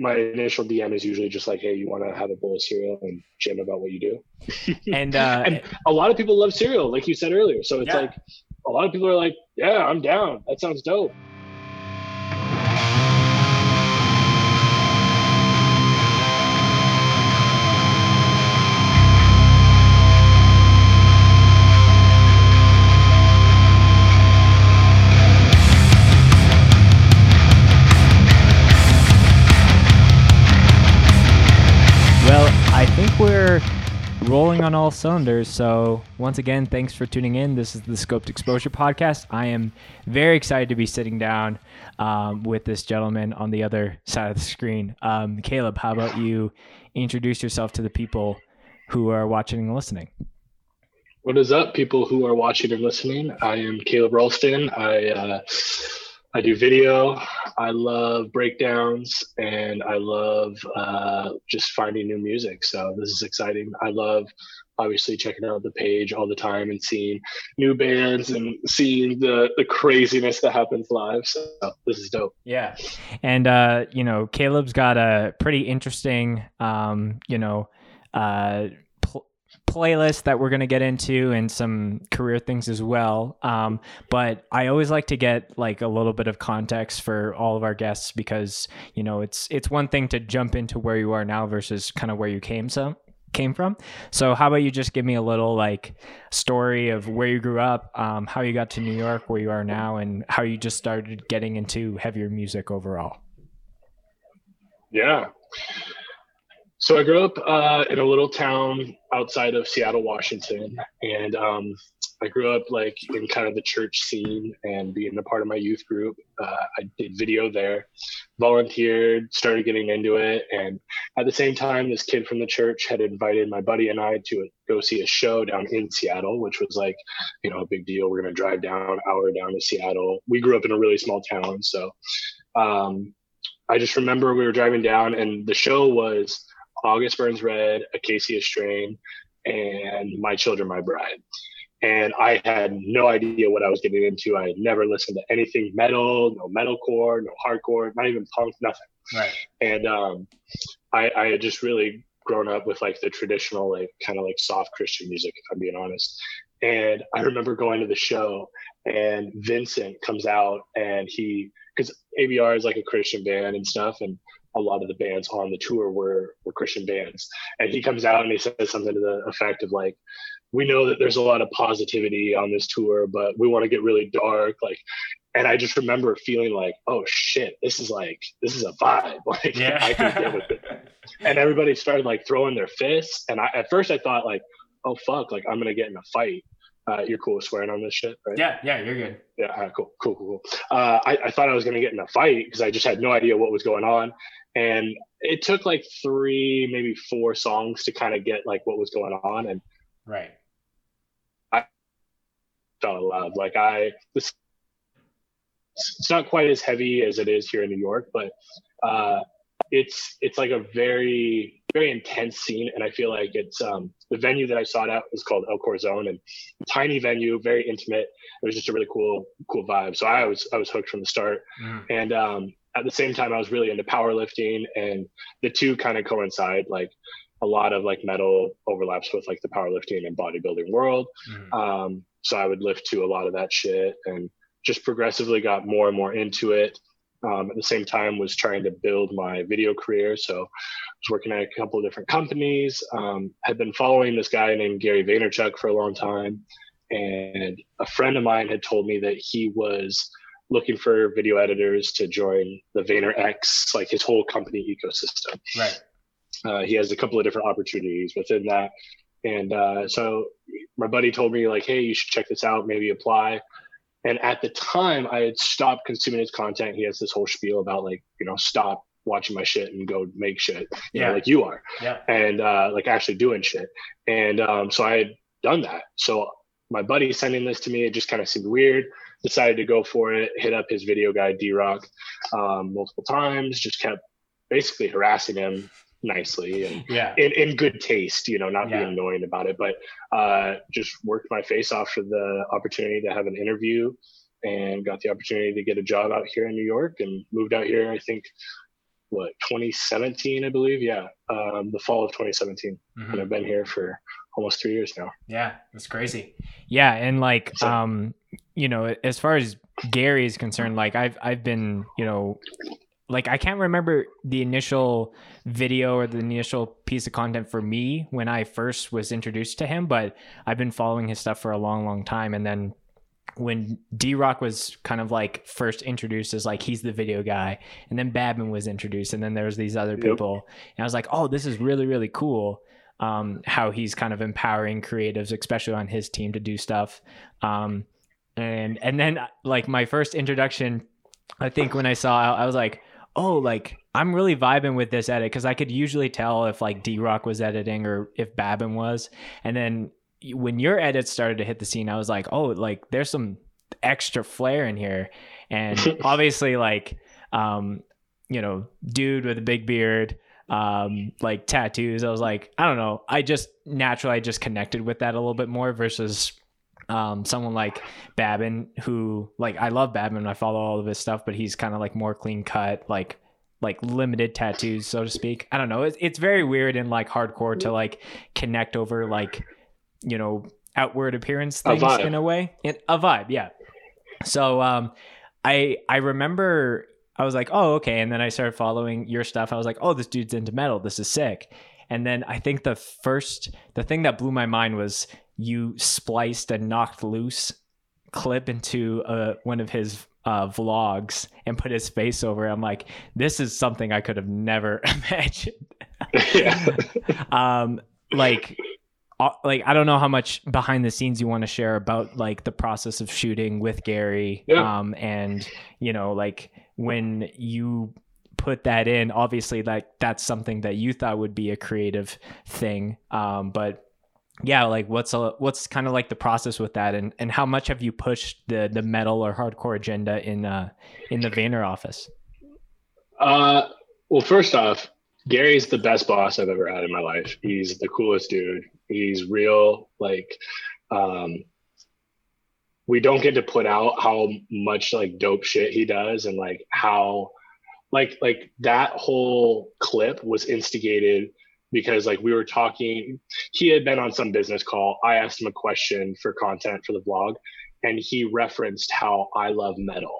my initial DM is usually just like, "Hey, you want to have a bowl of cereal and jam about what you do?" And uh, and a lot of people love cereal, like you said earlier. So it's Yeah. like a lot of people are like, "Yeah, I'm down. That sounds dope." Rolling on all cylinders. So, once again, thanks for tuning in. This is the Scoped Exposure podcast. I am very excited to be sitting down um, with this gentleman on the other side of the screen. Um, Caleb, how about you introduce yourself to the people who are watching and listening? What is up, people who are watching and listening? I am Caleb Ralston. I uh, I do video. I love breakdowns, and I love uh, just finding new music. So this is exciting. I love obviously checking out the page all the time and seeing new bands and seeing the the craziness that happens live. So this is dope. Yeah. And, uh, you know, Caleb's got a pretty interesting, um, you know, uh, playlist that we're going to get into and some career things as well. Um, but I always like to get like a little bit of context for all of our guests because, you know, it's, it's one thing to jump into where you are now versus kind of where you came so came from. So how about you just give me a little like story of where you grew up, um, how you got to New York, where you are now, and how you just started getting into heavier music overall. Yeah. So I grew up uh, in a little town outside of Seattle, Washington, and um, I grew up like in kind of the church scene and being a part of my youth group. Uh, I did video there, volunteered, started getting into it, and at the same time, this kid from the church had invited my buddy and I to go see a show down in Seattle, which was like, you know, a big deal. We're gonna drive down, hour down to Seattle. We grew up in a really small town, so. Um, I just remember we were driving down, and the show was August Burns Red, Acacia Strain, and My Children, My Bride. And I had no idea what I was getting into. I had never listened to anything metal, no metalcore, no hardcore, not even punk, nothing. Right. And um, I, I had just really grown up with like the traditional, like kind of like soft Christian music, if I'm being honest. And I remember going to the show, and Vincent comes out, and he because ABR is like a Christian band and stuff, and a lot of the bands on the tour were were Christian bands. And he comes out and he says something to the effect of like, "We know that there's a lot of positivity on this tour, but we want to get really dark." Like, and I just remember feeling like, "Oh shit, this is like this is a vibe." Like, I can get with it. And everybody started like throwing their fists, and I at first I thought like, "Oh fuck, like I'm gonna get in a fight." Uh, you're cool with swearing on this shit, right? yeah, yeah, you're good. Yeah, right, cool, cool, cool. cool. Uh, I, I thought I was going to get in a fight because I just had no idea what was going on, and it took like three, maybe four songs to kind of get like what was going on, and Right. I fell in love. Like I, this, it's not quite as heavy as it is here in New York, but uh, it's it's like a very very intense scene, and I feel like it's um, the venue that I sought out is called El Corazon, and tiny venue, very intimate. It was just a really cool cool vibe. So I was I was hooked from the start, Mm. and um, at the same time I was really into powerlifting, and the two kind of coincide. Like a lot of like metal overlaps with like the powerlifting and bodybuilding world. Mm. Um, so I would lift to a lot of that shit and just progressively got more and more into it. Um, at the same time, was trying to build my video career. So I was working at a couple of different companies. Um, had been following this guy named Gary Vaynerchuk for a long time, and a friend of mine had told me that he was looking for video editors to join the VaynerX, like his whole company ecosystem Right. uh, he has a couple of different opportunities within that and uh, so my buddy told me like hey you should check this out maybe apply and at the time i had stopped consuming his content. He has this whole spiel about like you know stop watching my shit and go make shit. You Yeah. know like you are. Yeah. and uh, like actually doing shit. And um, so i had done that. So my buddy sending this to me it just kind of seemed weird. Decided to go for it hit up his video guy d-rock um, multiple times just kept basically harassing him nicely and Yeah. in, in good taste, you know, not Yeah. being annoying about it, but uh, just worked my face off for the opportunity to have an interview and got the opportunity to get a job out here in New York and moved out here, I think what 2017, I believe. Yeah, um, the fall of 2017, mm-hmm. and I've been here for almost three years now. Yeah, that's crazy. Yeah, and like, so, um, you know, as far as Gary is concerned, like I've I've been, you know, like I can't remember the initial video or the initial piece of content for me when I first was introduced to him, but I've been following his stuff for a long, long time, and then when D Rock was kind of like first introduced as like he's the video guy, and then Babin was introduced, and then there was these other people, and I was like, oh, this is really really cool. Um, how he's kind of empowering creatives, especially on his team, to do stuff. Um, and and then like my first introduction, I think when I saw, I was like, oh, like I'm really vibing with this edit because I could usually tell if like D Rock was editing or if Babin was, and then when your edits started to hit the scene, I was like, oh, like there's some extra flair in here. And obviously, like, um, you know, dude with a big beard, um, like tattoos. I was like, I don't know. I just naturally, I just connected with that a little bit more versus um, someone like Babin, who like I love Babin. I follow all of his stuff, but he's kind of like more clean cut, like like limited tattoos, so to speak. I don't know. It's it's very weird and like hardcore to like connect over like you know outward appearance things a in a way it, a vibe yeah so um i i remember i was like oh okay and then i started following your stuff i was like oh this dude's into metal this is sick and then i think the first the thing that blew my mind was you spliced a knocked loose clip into uh, one of his uh, vlogs and put his face over it. i'm like this is something i could have never imagined yeah. um like like I don't know how much behind the scenes you want to share about like the process of shooting with Gary yeah. um and you know like when you put that in obviously like that's something that you thought would be a creative thing um but yeah like what's a what's kind of like the process with that and and how much have you pushed the the metal or hardcore agenda in uh in the Vayner office uh well first off Gary's the best boss I've ever had in my life. He's the coolest dude. He's real. Like, um, we don't get to put out how much like dope shit he does and like how, like, like that whole clip was instigated because like we were talking. He had been on some business call. I asked him a question for content for the vlog, and he referenced how I love metal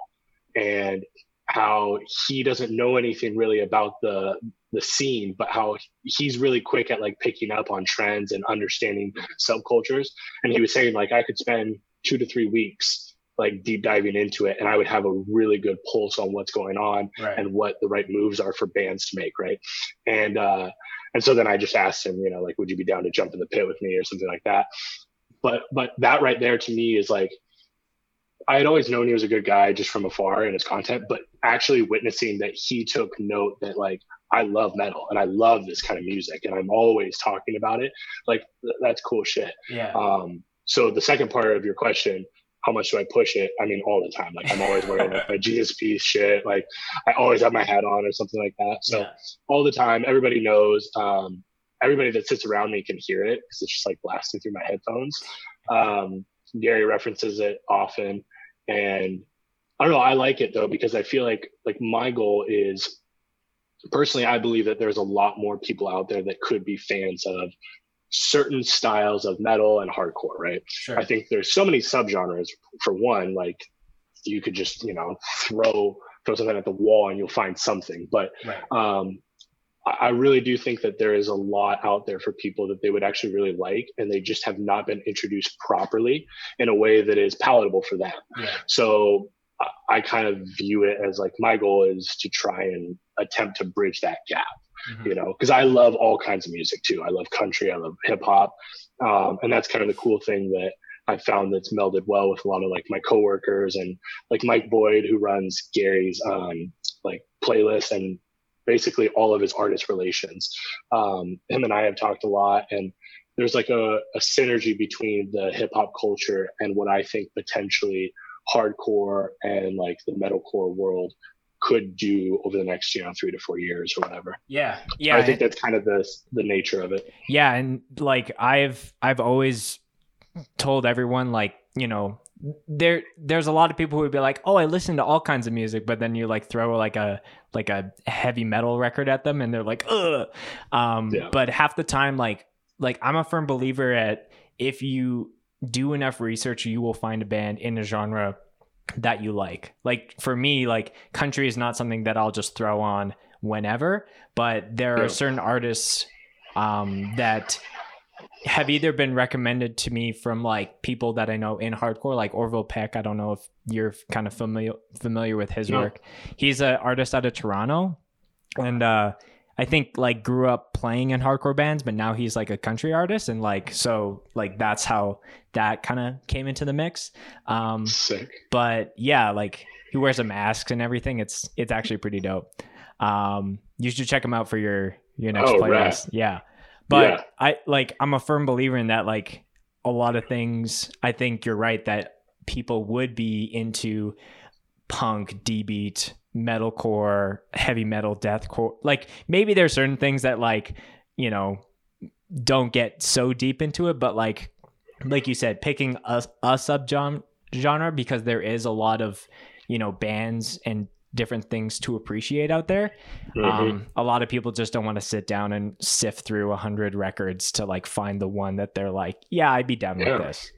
and how he doesn't know anything really about the the scene, but how he's really quick at like picking up on trends and understanding subcultures. And he was saying like I could spend two to three weeks like deep diving into it and I would have a really good pulse on what's going on right. and what the right moves are for bands to make, right? And uh and so then I just asked him, you know, like would you be down to jump in the pit with me or something like that? But but that right there to me is like I had always known he was a good guy just from afar in his content, but actually witnessing that he took note that like I love metal and I love this kind of music and I'm always talking about it. Like th- that's cool shit. Yeah. Um, so the second part of your question, how much do I push it? I mean, all the time. Like I'm always wearing like my GSP shit. Like I always have my hat on or something like that. So yeah. all the time, everybody knows. Um, everybody that sits around me can hear it because it's just like blasting through my headphones. Um, Gary references it often, and I don't know. I like it though because I feel like like my goal is personally, I believe that there's a lot more people out there that could be fans of certain styles of metal and hardcore, right? Sure. I think there's so many subgenres. For one, like you could just you know throw throw something at the wall and you'll find something. But right. um, I really do think that there is a lot out there for people that they would actually really like, and they just have not been introduced properly in a way that is palatable for them. Yeah. So I kind of view it as like my goal is to try and attempt to bridge that gap, mm-hmm. you know, because I love all kinds of music too. I love country, I love hip hop, um, and that's kind of the cool thing that I found that's melded well with a lot of like my coworkers and like Mike Boyd, who runs Gary's um, like playlist and basically all of his artist relations. Um, him and I have talked a lot, and there's like a, a synergy between the hip hop culture and what I think potentially hardcore and like the metalcore world could do over the next you know three to four years or whatever yeah yeah i think that's kind of the the nature of it yeah and like i've i've always told everyone like you know there there's a lot of people who would be like, "Oh, I listen to all kinds of music," but then you like throw like a like a heavy metal record at them and they're like, "Ugh." Um Yeah. but half the time like like I'm a firm believer at if you do enough research, you will find a band in a genre that you like. Like for me, like country is not something that I'll just throw on whenever, but there are certain artists um, that have either been recommended to me from like people that I know in hardcore, like Orville Peck. I don't know if you're kind of familiar familiar with his work. He's an artist out of Toronto, and uh, I think like grew up playing in hardcore bands, but now he's like a country artist, and like so like that's how that kind of came into the mix. Um, Sick. but yeah, like he wears a mask and everything. It's it's actually pretty dope. Um, you should check him out for your your next Oh, playlist. Yeah, but Yeah. I like I'm a firm believer in that. Like a lot of things, I think you're right that people would be into punk, D beat, metalcore, heavy metal, deathcore. Like maybe there's certain things that like you know don't get so deep into it, but like like you said, picking a a sub genre because there is a lot of you know bands and different things to appreciate out there. Mhm. Um, a lot of people just don't want to sit down and sift through a hundred records to like find the one that they're like, yeah, I'd be down Yeah. with this.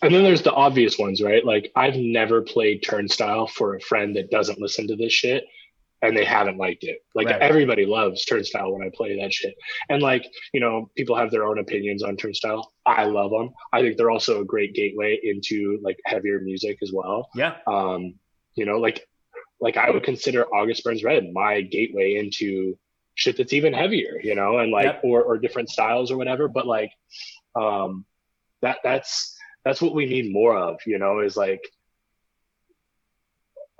And then there's the obvious ones, right? Like I've never played Turnstile for a friend that doesn't listen to this shit and they haven't liked it. Like Right. everybody loves Turnstile when I play that shit. And like, you know, people have their own opinions on Turnstile. I love them. I think they're also a great gateway into like heavier music as well. Yeah. Um, you know, like like I would consider August Burns Red my gateway into shit that's even heavier, you know, and like Yep. or or different styles or whatever. But like um that that's that's what we need more of, you know, is like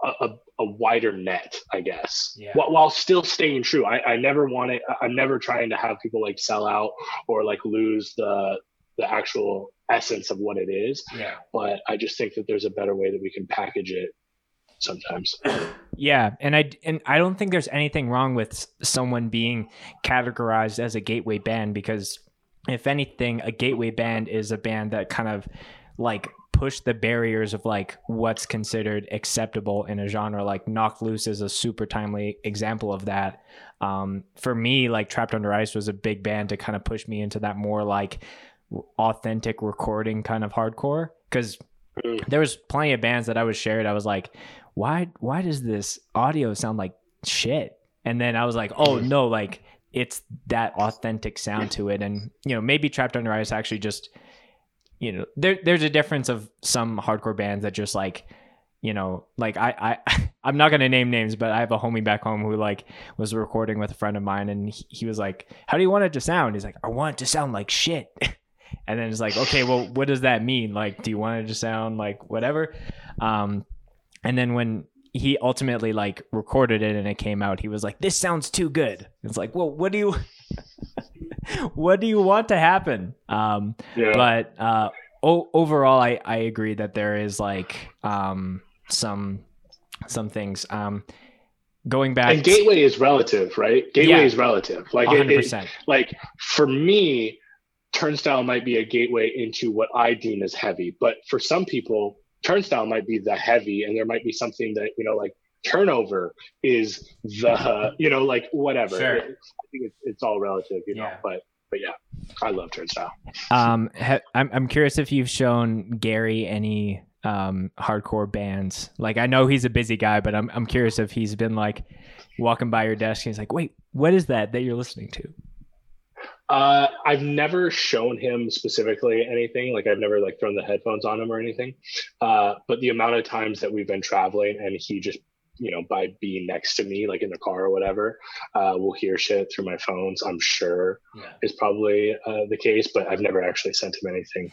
a, a, a wider net, I guess, Yeah. while, while still staying true. I, I never want to, I'm never trying to have people like sell out or like lose the, the actual essence of what it is. Yeah. But I just think that there's a better way that we can package it sometimes. Yeah, and I and I don't think there's anything wrong with someone being categorized as a gateway band because if anything, a gateway band is a band that kind of like push the barriers of like what's considered acceptable in a genre. Like Knocked Loose is a super timely example of that. Um, for me, like Trapped Under Ice was a big band to kind of push me into that more like authentic recording kind of hardcore because Mm. there was plenty of bands that I was shared. I was like, why why does this audio sound like shit? And then I was like, oh Mm. no, like it's that authentic sound to it. And you know, maybe Trapped Under Ice actually just you know, there there's a difference of some hardcore bands that just like you know, like I, I, I'm not gonna name names, but I have a homie back home who like was recording with a friend of mine, and he, he was like, "How do you want it to sound?" He's like, "I want it to sound like shit." And then it's like, okay, well, what does that mean? Like, do you want it to sound like whatever? Um, and then when he ultimately like recorded it and it came out, he was like, "This sounds too good." It's like, well, what do you, what do you want to happen? Um, Yeah. but uh, o- overall, I I agree that there is like um some some things. Um, going back, and gateway is relative, right? Gateway Yeah. is relative. Like it, hundred it, percent. like for me, turnstile might be a gateway into what I deem as heavy, but for some people, turnstile might be the heavy, and there might be something that you know, like turnover is the you know, like whatever. Sure. I think it's, it's all relative, you know. Yeah. But but yeah, I love turnstile. Um, ha- I'm I'm curious if you've shown Gary any um hardcore bands. Like I know he's a busy guy, but I'm I'm curious if he's been like walking by your desk and he's like, "Wait, what is that that you're listening to?" Uh, I've never shown him specifically anything. Like I've never like thrown the headphones on him or anything. Uh, but the amount of times that we've been traveling and he just, you know, by being next to me, like in the car or whatever, uh, will hear shit through my phones. I'm sure Yeah. is probably uh, the case, but I've never actually sent him anything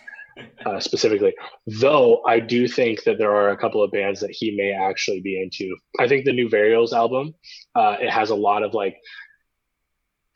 uh, specifically. Though I do think that there are a couple of bands that he may actually be into. I think the new Varials album, uh, it has a lot of like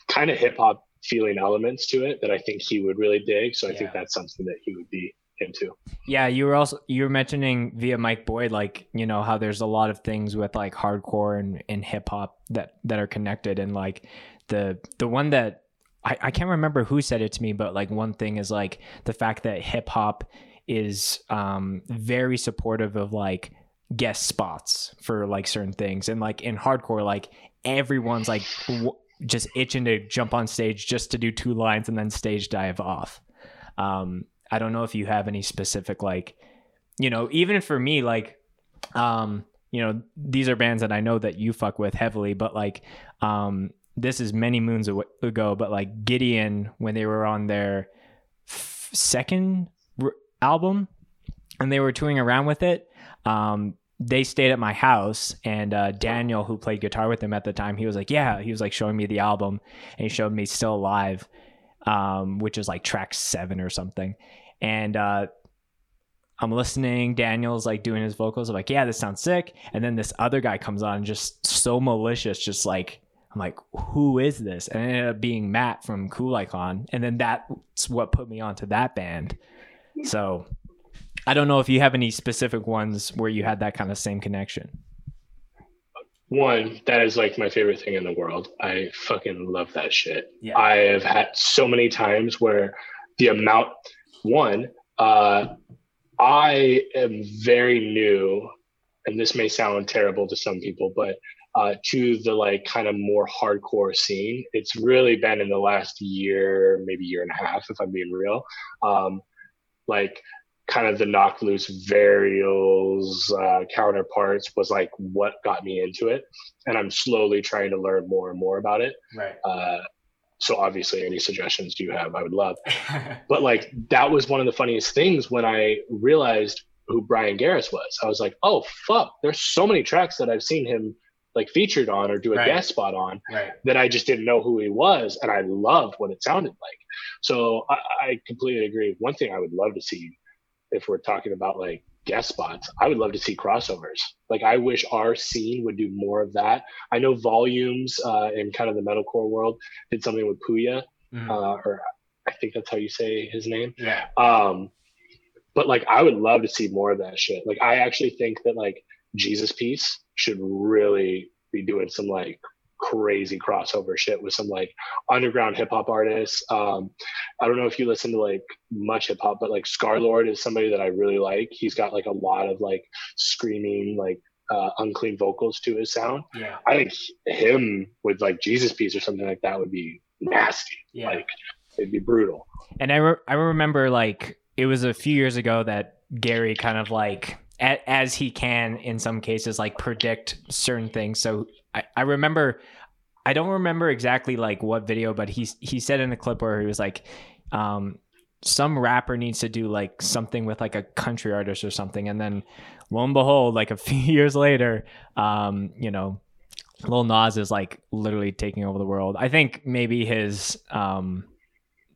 kind of hip hop feeling elements to it that I think he would really dig. So I Yeah. think that's something that he would be into. Yeah, you were also you were mentioning via Mike Boyd, like you know how there's a lot of things with like hardcore and, and hip hop that that are connected, and like the the one that I, I can't remember who said it to me, but like one thing is like the fact that hip hop is um, very supportive of like guest spots for like certain things and like in hardcore like everyone's like w- just itching to jump on stage just to do two lines and then stage dive off. Um i don't know if you have any specific like you know even for me like um you know these are bands that i know that you fuck with heavily but like um this is many moons ago but like gideon when they were on their f- second r- album and they were touring around with it um they stayed at my house and uh, daniel who played guitar with them at the time he was like yeah he was like showing me the album and he showed me still alive um, which is like track seven or something. And uh, i'm listening daniel's like doing his vocals i'm like yeah this sounds sick. And then this other guy comes on just so malicious just like i'm like who is this? And it ended up being matt from Kublai Khan and then that's what put me onto that band. So I don't know if you have any specific ones where you had that kind of same connection. One, that is like my favorite thing in the world. I fucking love that shit. Yeah. I have had so many times where the amount, one, uh, I am very new, and this may sound terrible to some people, but uh, to the like kind of more hardcore scene. It's really been in the last year, maybe year and a half, if I'm being real. Um, like kind of the knocked loose varials uh, counterparts was like what got me into it. And i'm slowly trying to learn more and more about it. Right. Uh, so obviously any suggestions you have i would love. But like that was one of the funniest things when i realized who bryan garris was. I was like oh fuck. There's so many tracks that i've seen him like featured on or do a right. guest spot on right. that i just didn't know who he was and i loved what it sounded like. So I, I completely agree. One thing i would love to see if we're talking about like guest spots, I would love to see crossovers. Like I wish our scene would do more of that. I know Volumes uh, in kind of the metalcore world did something with Pouya, mm. uh, or I think that's how you say his name. Yeah. Um, but like I would love to see more of that shit. Like I actually think that like Jesus Piece should really be doing some like crazy crossover shit with some like underground hip hop artists. Um, I don't know if you listen to like much hip hop, but like Scarlxrd is somebody that I really like. He's got like a lot of like screaming, like uh, unclean vocals to his sound. Yeah. I think him with like Jesus Piece or something like that would be nasty. Yeah. Like it'd be brutal. And I re- I remember like it was a few years ago that Gary kind of like as he can in some cases like predict certain things. So I, I remember I don't remember exactly like what video, but he he said in the clip where he was like, um, some rapper needs to do like something with like a country artist or something, and then lo and behold, like a few years later, um, you know, Lil Nas is like literally taking over the world. I think maybe his um,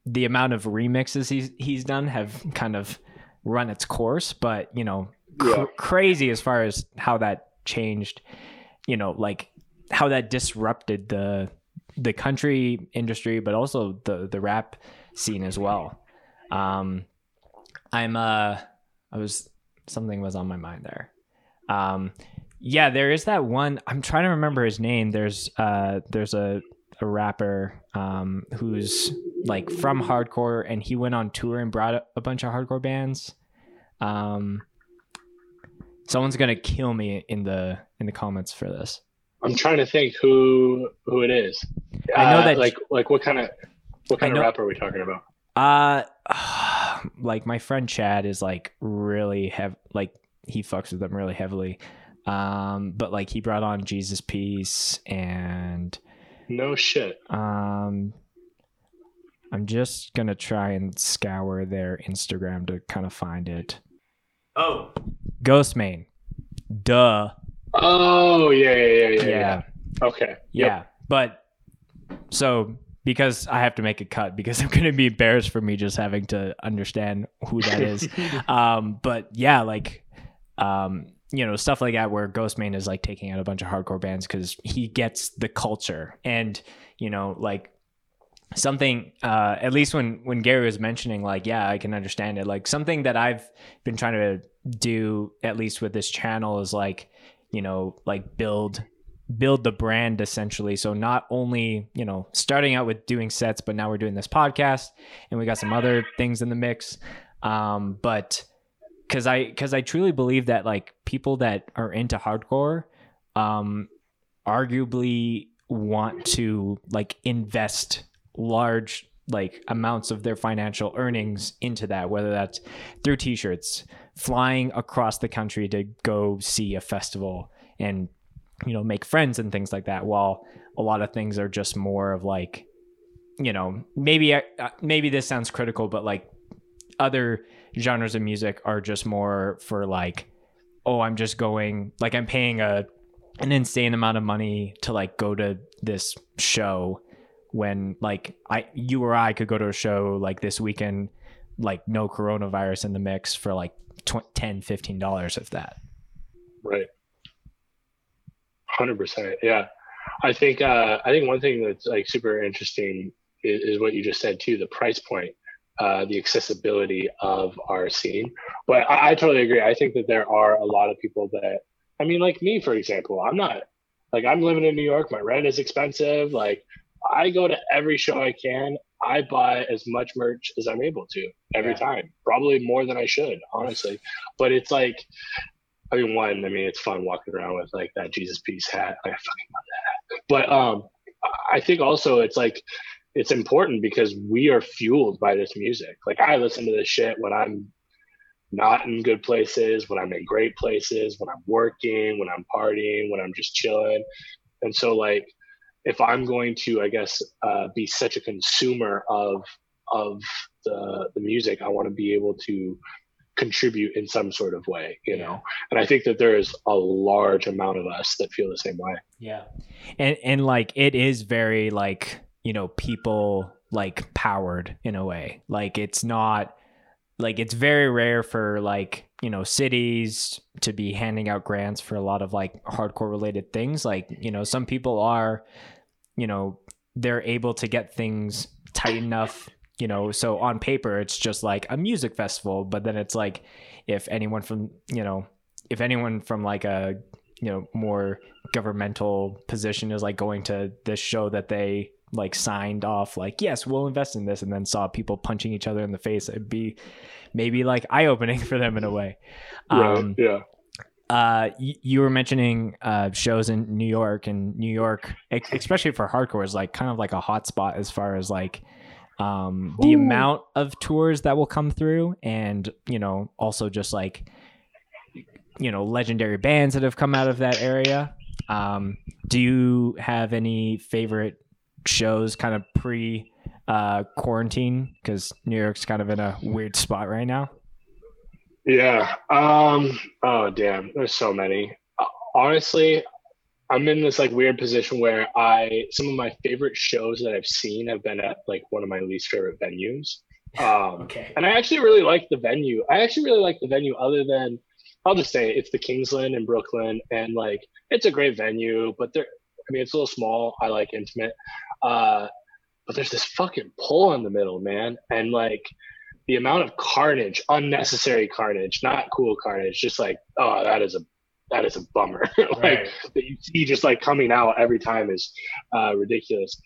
the amount of remixes he's he's done have kind of run its course, but you know, cr- yeah. crazy as far as how that changed. You know, like how that disrupted the the country industry, but also the the rap scene as well. Um, I'm uh, I was something was on my mind there. Um, yeah, there is that one. I'm trying to remember his name. There's uh, there's a a rapper um, who's like from hardcore, and he went on tour and brought a, bunch of hardcore bands. Um, someone's gonna kill me in the in the comments for this. I'm trying to think who who it is. I know uh, that like like what kind of what kind know, of rap are we talking about? Uh like my friend Chad is like really have like he fucks with them really heavily. Um but like he brought on Jesus Piece and No shit. Um I'm just gonna try and scour their Instagram to kind of find it. Oh. Ghostemane. Duh. Oh yeah, yeah, yeah, yeah. yeah. Okay. Yeah, but so because I have to make a cut because I'm going to be embarrassed for me just having to understand who that is. um, but yeah, like, um, you know, stuff like that where Ghostemane is like taking out a bunch of hardcore bands because he gets the culture and, you know, like something, uh, at least when, when Gary was mentioning like, yeah, I can understand it. Like something that I've been trying to do at least with this channel is like, you know, like build build the brand essentially. So not only, you know, starting out with doing sets, but now we're doing this podcast and we got some other things in the mix. Um, but because I because I truly believe that like people that are into hardcore, um, arguably want to like invest large like amounts of their financial earnings into that whether that's through t-shirts flying across the country to go see a festival and you know make friends and things like that while a lot of things are just more of like you know maybe uh, maybe this sounds critical but like other genres of music are just more for like oh i'm just going like i'm paying a an insane amount of money to like go to this show when like i you or i could go to a show like this weekend like no coronavirus in the mix for like tw- 10 15 dollars of that right 100% yeah i think uh i think one thing that's like super interesting is, is what you just said too the price point uh, the accessibility of our scene. But I, I, totally agree. I think that there are a lot of people that, I mean, like me, for example, I'm not like I'm living in New York. My rent is expensive. Like I go to every show I can. I buy as much merch as I'm able to every yeah. time, probably more than I should, honestly. But it's like, I mean, one, I mean, it's fun walking around with like that Jesus Piece hat. I fucking love that. But um, I think also it's like it's important because we are fueled by this music. Like I listen to this shit when I'm not in good places, when I'm in great places, when I'm working, when I'm partying, when I'm just chilling. And so like if I'm going to, I guess, uh, be such a consumer of of the the music, I want to be able to contribute in some sort of way, you know. And I think that there is a large amount of us that feel the same way. Yeah. And and like it is very like you know people like powered in a way like it's not like it's very rare for like you know cities to be handing out grants for a lot of like hardcore related things like you know some people are you know they're able to get things tight enough you know so on paper it's just like a music festival but then it's like if anyone from you know if anyone from like a you know more governmental position is like going to this show that they like signed off like yes we'll invest in this and then saw people punching each other in the face it'd be maybe like eye-opening for them in a way. Um, yeah uh, you, you were mentioning uh, shows in New York and New York, especially for hardcore, is like kind of like a hot spot as far as like um, the amount of tours that will come through, and you know, also just like you know, legendary bands that have come out of that area. Um, do you have any favorite shows kind of pre uh, quarantine because New York's kind of in a weird spot right now? Yeah. Um, oh, damn. There's so many. Honestly, I'm in this like weird position where I some of my favorite shows that I've seen have been at like one of my least favorite venues. Um, okay. And I actually really like the venue. I actually really like the venue, other than I'll just say it's the Kingsland in Brooklyn, and like it's a great venue, but there. I mean, it's a little small. I like intimate. Uh, but there's this fucking pole in the middle, man. And like the amount of carnage, unnecessary carnage, not cool carnage, just like, oh, that is a that is a bummer. like right. that you see just like coming out every time is uh, ridiculous.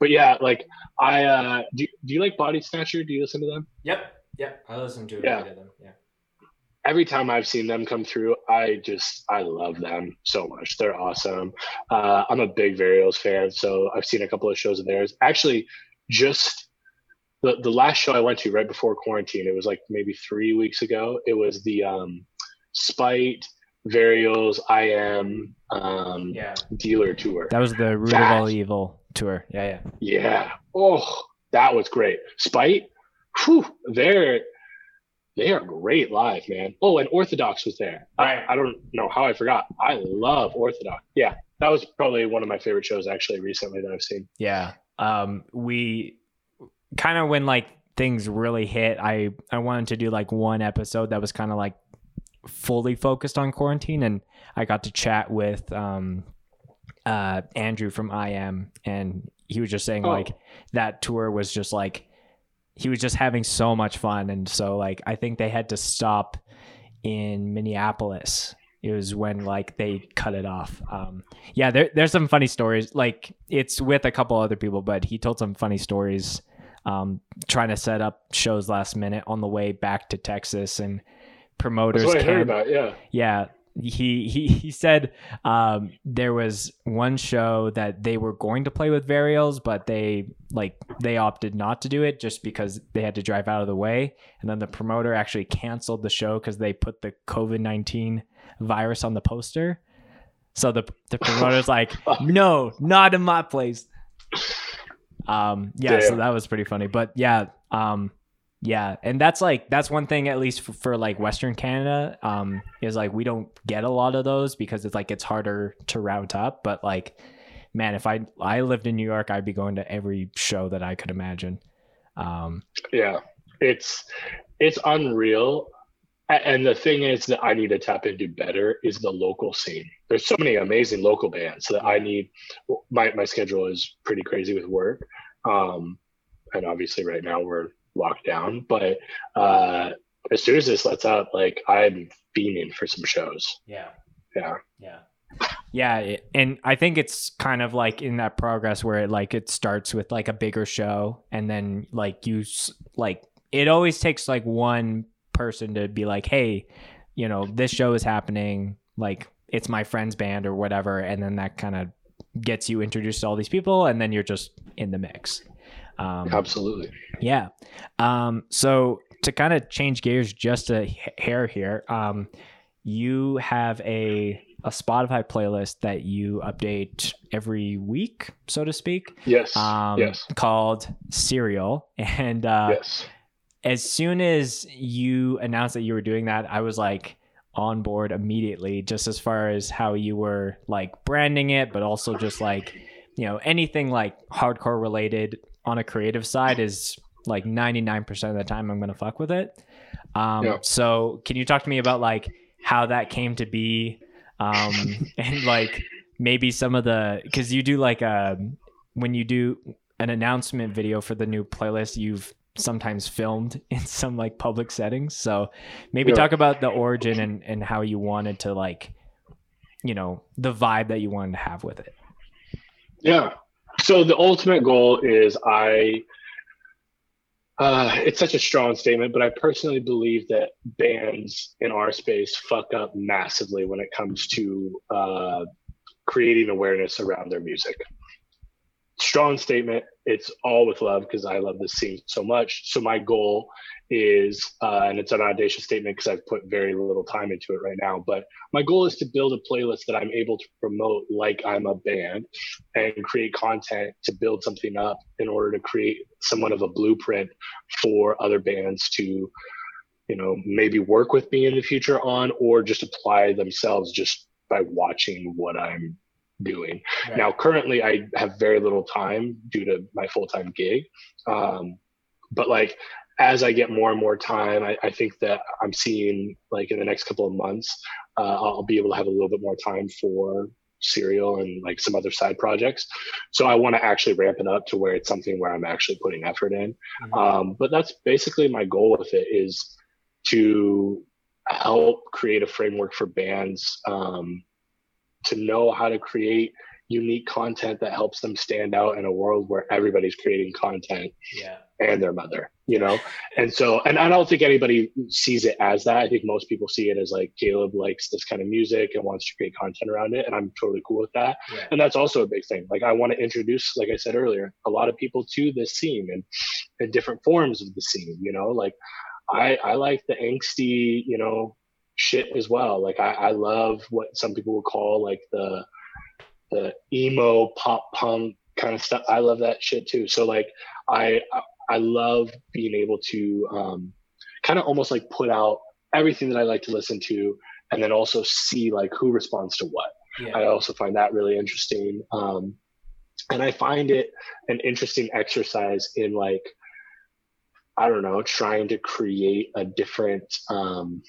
But yeah, like I uh, do. Do you like Bodysnatcher? Do you listen to them? Yep. Yep. I listen to yeah. them. Yeah every time I've seen them come through, I just I love them so much. They're awesome. Uh, I'm a big Varials fan, so I've seen a couple of shows of theirs. Actually, just the the last show I went to right before quarantine, it was like maybe three weeks ago. It was the um, Spite Varials I am um, yeah. dealer tour. That was the Root that, of All Evil tour. Yeah, yeah, yeah. Oh, that was great. Spite, whew, they're they are great live, man. Oh, and Orthodox was there. Right. I, I don't know how I forgot. I love Orthodox. Yeah, that was probably one of my favorite shows actually recently that I've seen. Yeah. Um, we kind of when like things really hit, I I wanted to do like one episode that was kind of like fully focused on quarantine, and I got to chat with um, uh, Andrew from I Am, and he was just saying oh. like that tour was just like he was just having so much fun and so like i think they had to stop in minneapolis it was when like they cut it off um yeah there, there's some funny stories like it's with a couple other people but he told some funny stories um trying to set up shows last minute on the way back to texas and promoters. That's what I heard about. Yeah. Yeah. He he he said um, there was one show that they were going to play with Varials, but they like they opted not to do it just because they had to drive out of the way. And then the promoter actually canceled the show because they put the COVID nineteen virus on the poster. So the the promoter's like, no, not in my place. Um, yeah, so that was pretty funny. But yeah, um, yeah, and that's like that's one thing at least for, for like Western Canada, um, is like we don't get a lot of those because it's like it's harder to route up. But like, man, if I I lived in New York, I'd be going to every show that I could imagine. Um, Yeah, it's it's unreal. A- And the thing is that I need to tap into better is the local scene. There's so many amazing local bands that I need. My my schedule is pretty crazy with work, um, and obviously right now we're locked down. But uh, as soon as this lets out, like I'm fiending for some shows. yeah. Yeah, Yeah. Yeah, and I think it's kind of like in that progress where it like it starts with like a bigger show and then like you like it always takes like one person to be like, "Hey, you know, this show is happening, like it's my friend's band or whatever." And then that kind of gets you introduced to all these people and then you're just in the mix. Um absolutely. yeah. Um, so to kind of change gears just a hair here, um, you have a a Spotify playlist that you update every week, so to speak, Yes. um, yes. called Cereal. And uh, yes. As soon as you announced that you were doing that, I was like on board immediately, just as far as how you were like branding it, but also just like, you know, anything like hardcore related on a creative side is like 99% of the time I'm going to fuck with it. Um, Yeah. So can you talk to me about like how that came to be? Um, and like maybe some of the, cause you do like, a when you do an announcement video for the new playlist, you've sometimes filmed in some like public settings. So maybe Yeah. talk about the origin and, and how you wanted to like, you know, the vibe that you wanted to have with it. Yeah. So the ultimate goal is I. Uh, it's such a strong statement, but I personally believe that bands in our space fuck up massively when it comes to uh, creating awareness around their music. Strong statement. It's all with love because I love this scene so much. So my goal is, uh, and it's an audacious statement because I've put very little time into it right now, but my goal is to build a playlist that I'm able to promote like I'm a band and create content to build something up in order to create somewhat of a blueprint for other bands to you know maybe work with me in the future on or just apply themselves just by watching what i'm doing. Now currently i have very little time due to my full-time gig. Um, but like as i get more and more time I, I think that i'm seeing like in the next couple of months uh, i'll be able to have a little bit more time for cereal and like some other side projects. So i want to actually ramp it up to where it's something where i'm actually putting effort in. Um, but that's basically my goal with it is to help create a framework for bands um, to know how to create unique content that helps them stand out in a world where everybody's creating content yeah. and their mother you know? And so and i don't think anybody sees it as that. I think most people see it as like caleb likes this kind of music and wants to create content around it and i'm totally cool with that. Yeah. and that's also a big thing. Like i want to introduce like i said earlier a lot of people to this scene and and different forms of the scene you know? Like i i like the angsty you know shit as well like i i love what some people would call like the the emo pop punk kind of stuff i love that shit too so like i i love being able to um kind of almost like put out everything that i like to listen to and then also see like who responds to what Yeah. I also find that really interesting. Um, and I find it an interesting exercise in like, I don't know, trying to create a different, um,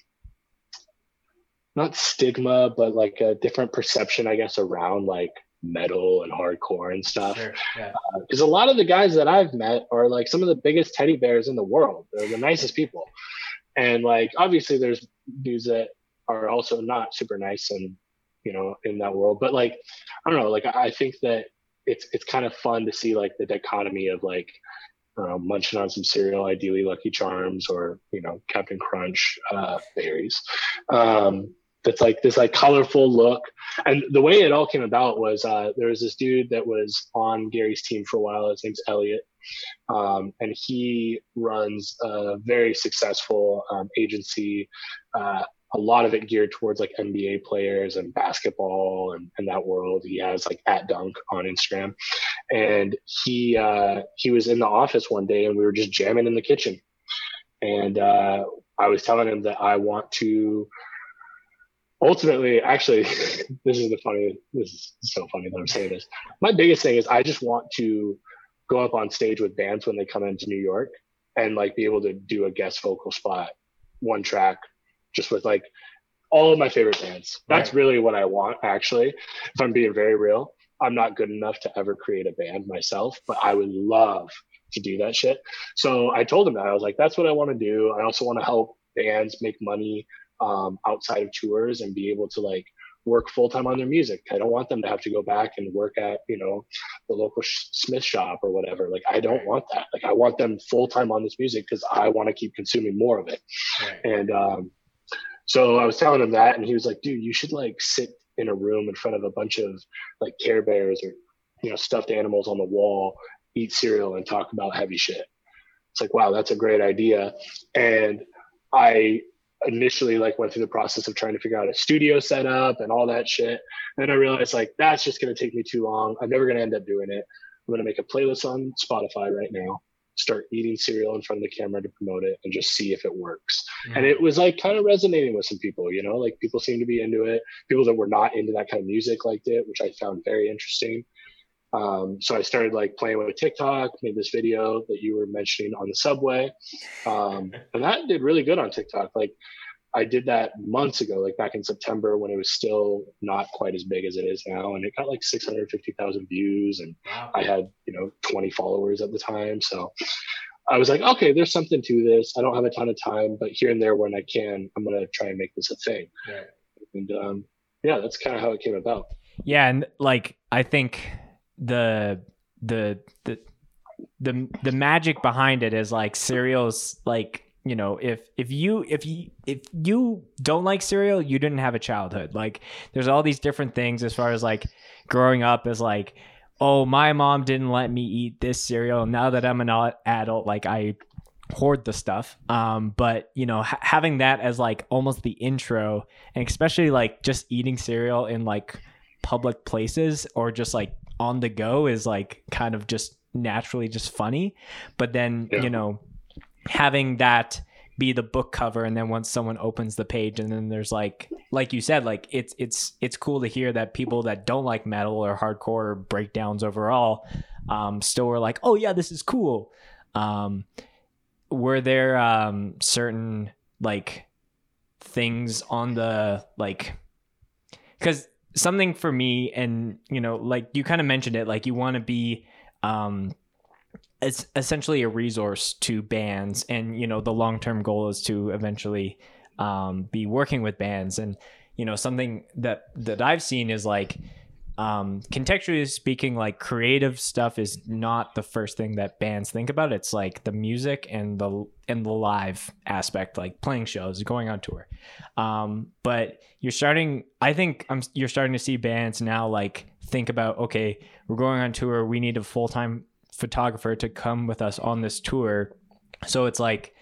not stigma, but like a different perception, I guess, around like metal and hardcore and stuff. Sure. Yeah. Because a lot of the guys that I've met are like some of the biggest teddy bears in the world. They're the nicest people. And like, obviously, there's dudes that are also not super nice and you know in that world but like i don't know like i I think that it's it's kind of fun to see like the dichotomy of like uh, munching on some cereal, ideally Lucky Charms or you know Captain Crunch uh, berries. Um, that's like this like colorful look, and the way it all came about was uh, there was this dude that was on Gary's team for a while. His name's Elliot, um, and he runs a very successful um, agency. Uh, a lot of it geared towards like NBA players and basketball and, and that world. He has like at dunk on Instagram. And he uh, he was in the office one day and we were just jamming in the kitchen. And uh, I was telling him that I want to ultimately actually this is the funny this is so funny that I'm saying this. My biggest thing is I just want to go up on stage with bands when they come into New York and like be able to do a guest vocal spot, one track just with like all of my favorite bands. That's right. really what I want, actually. If I'm being very real, I'm not good enough to ever create a band myself, but I would love to do that shit. So I told him that I was like, that's what I want to do. I also want to help bands make money um, outside of tours and be able to like work full time on their music. I don't want them to have to go back and work at, you know, the local Smith shop or whatever. Like, I don't want that. Like, I want them full time on this music because I want to keep consuming more of it. And, um, so I was telling him that, and he was like, "Dude, you should like sit in a room in front of a bunch of like Care Bears or you know stuffed animals on the wall, eat cereal, and talk about heavy shit." It's like, wow, that's a great idea. And I initially like went through the process of trying to figure out a studio setup and all that shit. And I realized like that's just gonna take me too long. I'm never gonna end up doing it. I'm gonna make a playlist on Spotify right now start eating cereal in front of the camera to promote it and just see if it works. Mm-hmm. And it was like kind of resonating with some people, you know, like people seem to be into it. People that were not into that kind of music liked it, which I found very interesting. Um, so I started like playing with TikTok, made this video that you were mentioning on the subway. Um, and that did really good on TikTok. Like I did that months ago, like back in September when it was still not quite as big as it is now. And it got like 650,000 views and wow. I had, you know, 20 followers at the time. So I was like, okay, there's something to this. I don't have a ton of time, but here and there when I can, I'm going to try and make this a thing. Right. And um, yeah, that's kind of how it came about. Yeah. And like, I think the, the, the, the, the magic behind it is like cereals like you know if if you if you if you don't like cereal you didn't have a childhood. Like there's all these different things as far as like growing up is like oh my mom didn't let me eat this cereal. Now that i'm an adult like i hoard the stuff. Um but you know ha- having that as like almost the intro and especially like just eating cereal in like public places or just like on the go is like kind of just naturally just funny but then yeah. you know having that be the book cover and then once someone opens the page and then there's like like you said like it's it's it's cool to hear that people that don't like metal or hardcore or breakdowns overall um still are like oh yeah this is cool um were there um certain like things on the like because something for me and you know like you kind of mentioned it like you want to be um it's essentially a resource to bands and you know the long-term goal is to eventually um, be working with bands. And you know something that that i've seen is like um, contextually speaking like creative stuff is not the first thing that bands think about it's like the music and the and the live aspect like playing shows going on tour um, but you're starting i think I'm, you're starting to see bands now like think about okay we're going on tour we need a full-time photographer to come with us on this tour. So it's like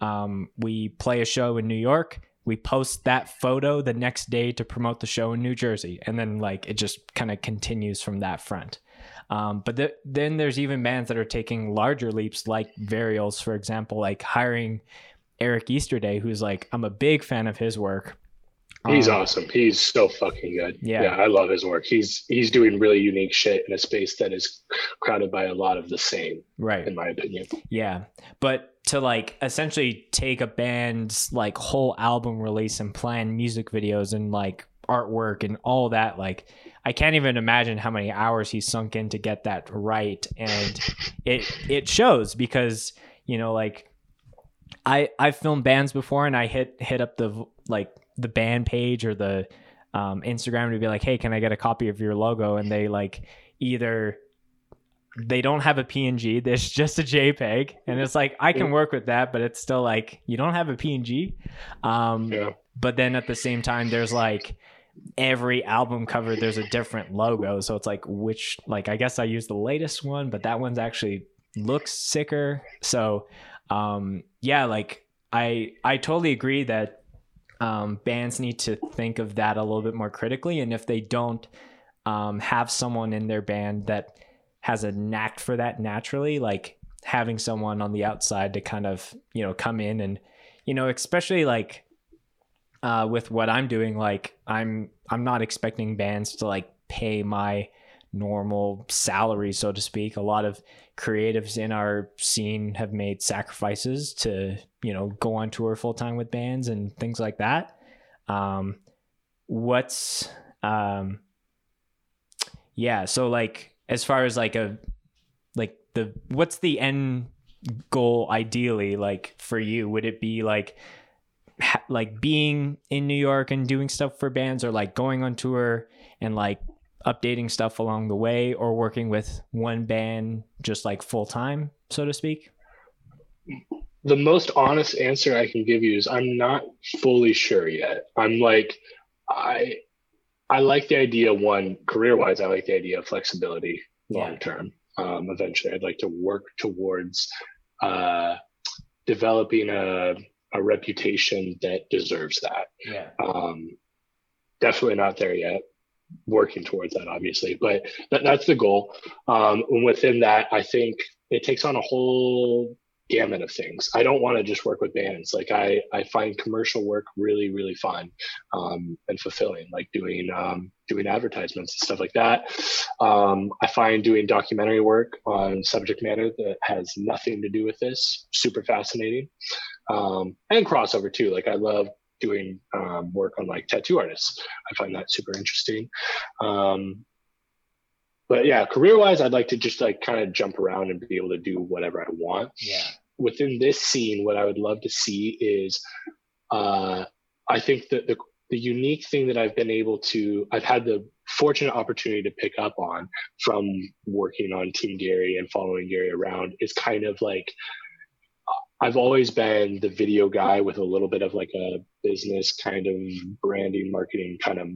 um, we play a show in New York. We post that photo the next day to promote the show in New Jersey, and then like it just kind of continues from that front. Um, but th- then there's even bands that are taking larger leaps, like Varials, for example, like hiring Eric Easterday, who's like I'm a big fan of his work. He's um, awesome. He's so fucking good. Yeah. yeah, I love his work. He's he's doing really unique shit in a space that is crowded by a lot of the same. Right. In my opinion. Yeah, but to like essentially take a band's like whole album release and plan music videos and like artwork and all that, like I can't even imagine how many hours he sunk in to get that right, and it it shows because you know like I I've filmed bands before and I hit hit up the like the band page or the um, Instagram to be like, hey, can I get a copy of your logo? And they like either they don't have a PNG. There's just a JPEG, and it's like I can work with that, but it's still like you don't have a PNG. Um, Yeah. But then at the same time, there's like every album cover there's a different logo, so it's like which like I guess I use the latest one, but that one's actually looks sicker. So um, yeah, like I I totally agree that um, bands need to think of that a little bit more critically, and if they don't um, have someone in their band that has a knack for that naturally, like having someone on the outside to kind of you know come in and you know especially like uh, with what I'm doing, like I'm I'm not expecting bands to like pay my normal salary, so to speak. A lot of creatives in our scene have made sacrifices to you know go on tour full time with bands and things like that. Um, what's um, yeah, so like as far as like a like the what's the end goal ideally like for you? Would it be like like being in New York and doing stuff for bands or like going on tour and like updating stuff along the way or working with one band just like full time so to speak the most honest answer I can give you is I'm not fully sure yet. I'm like, I, I like the idea. One, career wise, I like the idea of flexibility long term. Um, eventually, I'd like to work towards uh, developing a a reputation that deserves that. yeah Um, definitely not there yet. Working towards that, obviously, but that, that's the goal. Um, and within that, I think it takes on a whole gamut of things. I don't want to just work with bands. Like I, I find commercial work really, really fun um, and fulfilling. Like doing um, doing advertisements and stuff like that. Um, I find doing documentary work on subject matter that has nothing to do with this super fascinating. Um, and crossover too. Like I love doing um, work on like tattoo artists. I find that super interesting. Um, but yeah, career wise, I'd like to just like kind of jump around and be able to do whatever I want. yeah Within this scene, what I would love to see is, uh, I think that the the unique thing that I've been able to, I've had the fortunate opportunity to pick up on from working on Team Gary and following Gary around is kind of like I've always been the video guy with a little bit of like a business kind of branding, marketing kind of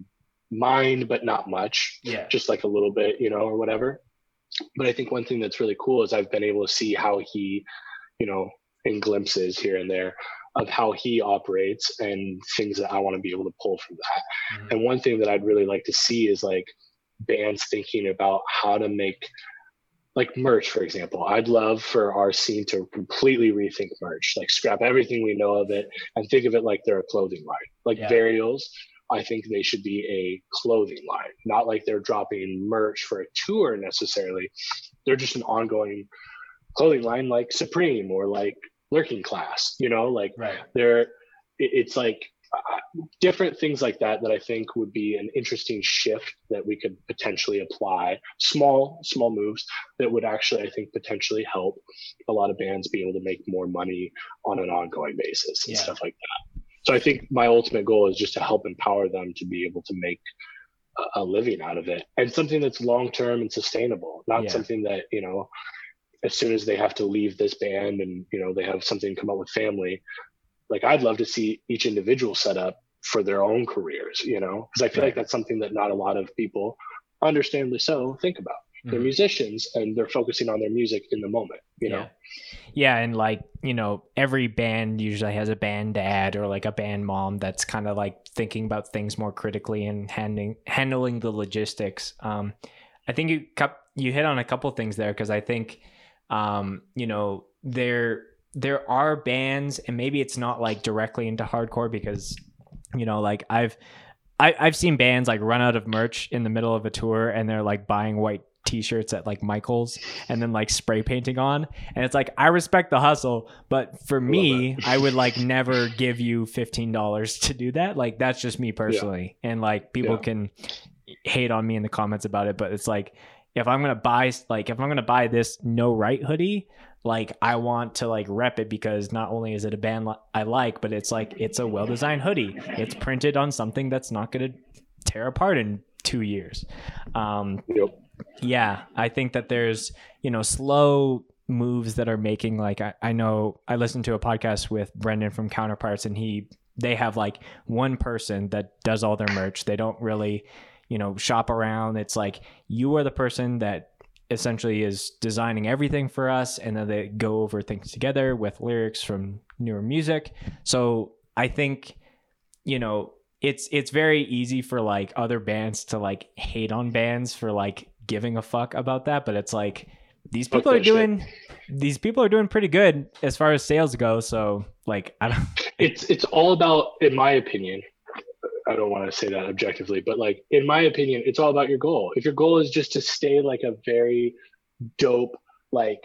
mind, but not much, yeah just like a little bit, you know, or whatever. But I think one thing that's really cool is I've been able to see how he, you know, in glimpses here and there of how he operates and things that I want to be able to pull from that. Mhm. And one thing that I'd really like to see is like bands thinking about how to make like merch, for example. I'd love for our scene to completely rethink merch, like scrap everything we know of it and think of it like they're a clothing line. Like Yeah. Varials, I think they should be a clothing line, not like they're dropping merch for a tour necessarily. They're just an ongoing clothing line like Supreme or like Lurking Class, you know, like right there it- it's like different things like that that i think would be an interesting shift that we could potentially apply small small moves that would actually i think potentially help a lot of bands be able to make more money on an ongoing basis and Yeah. stuff like that so i think my ultimate goal is just to help empower them to be able to make a, a living out of it and something that's long term and sustainable not Yeah. something that you know as soon as they have to leave this band and you know they have something come up with family like I'd love to see each individual set up for their own careers, you know, because I feel Right. like that's something that not a lot of people, understandably so, think about. They're Mhm. musicians and they're focusing on their music in the moment, you know. yeah. Yeah, and like, you know, every band usually has a band dad or like a band mom that's kind of like thinking about things more critically and handling handling the logistics. Um I think you you hit on a couple things there because I think um, you know, there there are bands and maybe it's not like directly into hardcore because you know, like I've I, I've seen bands like run out of merch in the middle of a tour and they're like buying white t-shirts at like Michael's and then like spray painting on. And it's like I respect the hustle but for me I would like never give you $15 to do that. Like that's just me personally. And like people Yeah. can hate on me in the comments about it but it's like if I'm gonna buy like if I'm gonna buy this no right hoodie like I want to like rep it because not only is it a band li- I like but it's like it's a well designed hoodie it's printed on something that's not gonna tear apart in two years um Yep. yeah, I think that there's, you know, slow moves that are making like I, I know I listened to a podcast with Brendan from Counterparts and he they have like one person that does all their merch. They don't really, you know, shop around. It's like you are the person that essentially is designing everything for us and then they go over things together with lyrics from newer music. So I think, you know, it's it's very easy for like other bands to like hate on bands for like giving a fuck about that, but it's like these people are doing shit. these people are doing pretty good as far as sales go. So like I don't it's it's all about in my opinion. I don't want to say that objectively, but like in my opinion, it's all about your goal. If your goal is just to stay like a very dope, like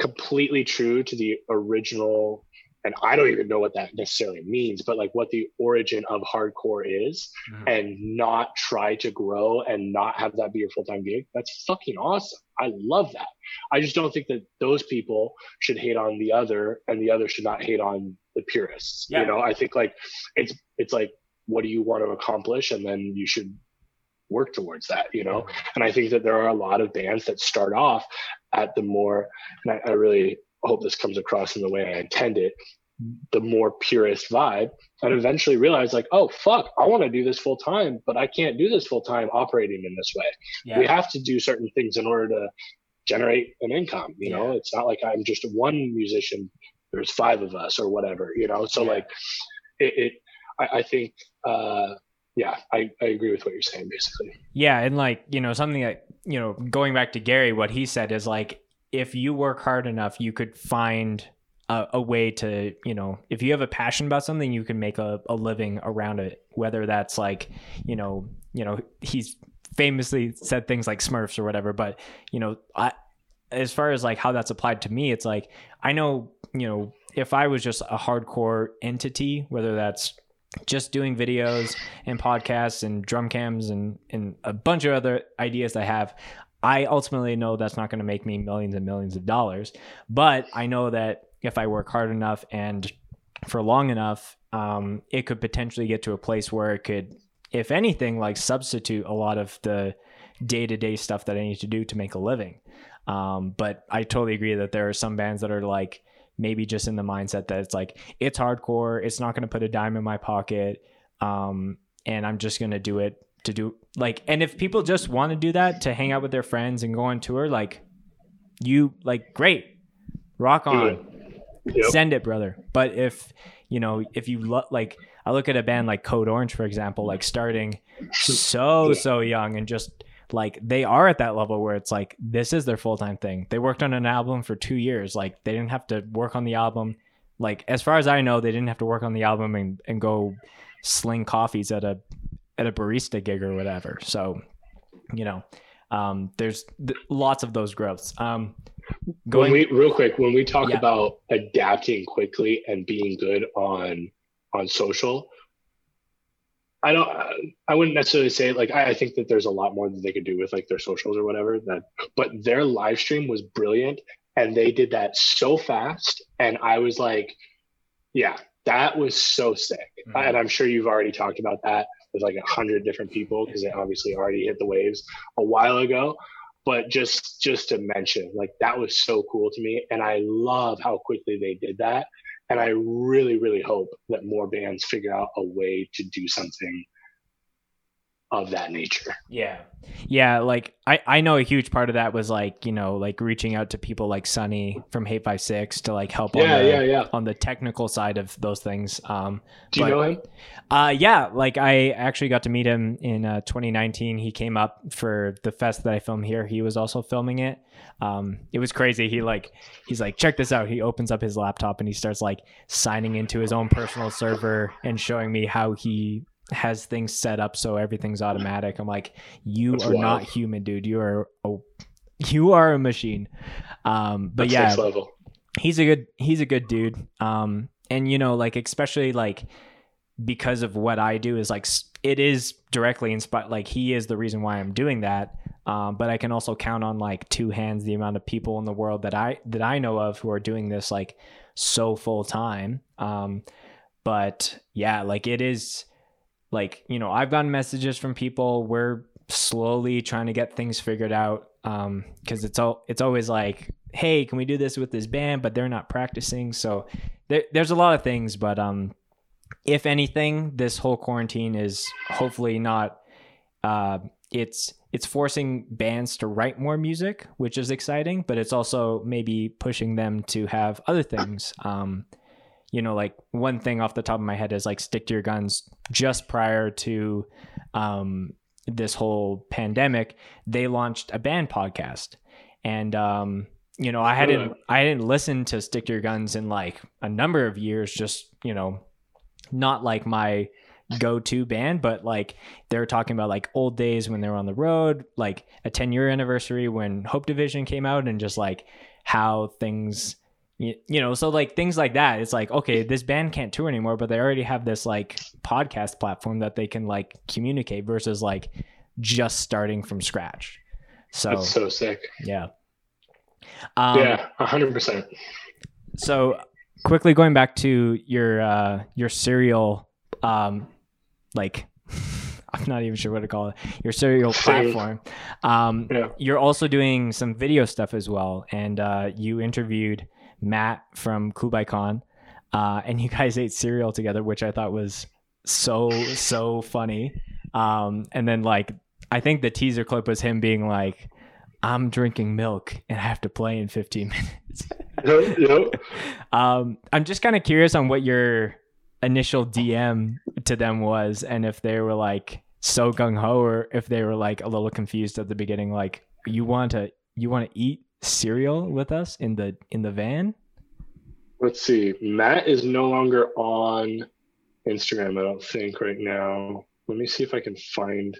completely true to the original and I don't even know what that necessarily means, but like what the origin of hardcore is mm-hmm. and not try to grow and not have that be your full time gig, that's fucking awesome. I love that. I just don't think that those people should hate on the other and the other should not hate on the purists. Yeah. You know, I think like it's it's like what do you want to accomplish and then you should work towards that, you know? And I think that there are a lot of bands that start off at the more, and I, I really hope this comes across in the way I intend it, the more purist vibe, and eventually realize like, oh fuck, I want to do this full time, but I can't do this full time operating in this way. Yeah. We have to do certain things in order to generate an income. You yeah. know, it's not like I'm just one musician. There's five of us or whatever. You know, so yeah. like, it. it I, I, think. uh yeah, I, I agree with what you're saying basically. Yeah, and like, you know, something that, you know, going back to Gary, what he said is like if you work hard enough, you could find a, a, way to, you know, if you have a passion about something, you can make a, a living around it. Whether that's like, you know, you know, he's famously said things like Smurfs or whatever. But you know, I, as far as like how that's applied to me, it's like I know, you know, if I was just a hardcore entity, whether that's just doing videos and podcasts and drum cams and, and a bunch of other ideas I have, I ultimately know that's not going to make me millions and millions of dollars, but I know that if I work hard enough and for long enough, um, it could potentially get to a place where it could, if anything, like substitute a lot of the day to day stuff that I need to do to make a living. Um, but I totally agree that there are some bands that are like maybe just in the mindset that it's like it's hardcore, it's not going to put a dime in my pocket, um, and I'm just going to do it to do like and if people just want to do that to hang out with their friends and go on tour like you like great rock on. Yep. send it brother. But if you know if you look like i look at a band like code orange for example like starting so so young and just like they are at that level where it's like this is their full-time thing they worked on an album for two years like they didn't have to work on the album like as far as i know they didn't have to work on the album and, and go sling coffees at a at a barista gig or whatever. So, you know, um, there's th- lots of those growths. Um, going we, real quick, when we talk yeah. about adapting quickly and being good on on social, I don't. I wouldn't necessarily say like I, I think that there's a lot more that they could do with like their socials or whatever. That, but their live stream was brilliant, and they did that so fast, and I was like, yeah, that was so sick. Mm-hmm. And I'm sure you've already talked about that with like a hundred different people because they obviously already hit the waves a while ago. But just just to mention, like that was so cool to me, and I love how quickly they did that. And I really, really hope that more bands figure out a way to do something of that nature. Yeah. Yeah, like I I know a huge part of that was like, you know, like reaching out to people like Sunny from Hate5six to like help yeah, on the yeah, yeah. on the technical side of those things. Um Do you know him? Uh yeah, like I actually got to meet him in uh, 2019. He came up for the fest that I filmed here. He was also filming it. Um it was crazy. He like he's like check this out. He opens up his laptop and he starts like signing into his own personal server and showing me how he has things set up so everything's automatic. I'm like, you That's are wild. not human, dude. You are a, you are a machine. Um, but That's yeah, he's a good he's a good dude. Um, and you know, like especially like because of what I do is like it is directly inspired. Like he is the reason why I'm doing that. Um, but I can also count on like two hands the amount of people in the world that I that I know of who are doing this like so full time. Um, but yeah, like it is like you know i've gotten messages from people. We're slowly trying to get things figured out um because it's all it's always like hey can we do this with this band? But they're not practicing. So there, there's a lot of things but um if anything this whole quarantine is hopefully not uh it's it's forcing bands to write more music which is exciting but it's also maybe pushing them to have other things. Um you know like one thing off the top of my head is like stick to your guns. Just prior to um this whole pandemic, they launched a band podcast. And um, you know, I hadn't I didn't listen to Stick to Your Guns in like a number of years, just, you know, not like my go-to band, but like they were talking about like old days when they were on the road, like a 10 year anniversary when Hope Division came out and just like how things you, know so like things like that it's like okay this band can't tour anymore but they already have this like podcast platform that they can like communicate versus like just starting from scratch so That's so sick. yeah um, yeah, hundred percent. so quickly going back to your uh your cereal um like i'm not even sure what to call it your cereal platform. Um Yeah. you're also doing some video stuff as well. And uh you interviewed matt from Kublai Khan uh and you guys ate cereal together which i thought was so so funny. Um and then like i think the teaser clip was him being like i'm drinking milk and i have to play in 15 minutes. Yep, yep. um, I'm just kind of curious on what your initial DM to them was, and if they were like so gung ho, or if they were like a little confused at the beginning, like you want to you want to eat cereal with us in the in the van. Let's see. Matt is no longer on Instagram, I don't think, right now. Let me see if I can find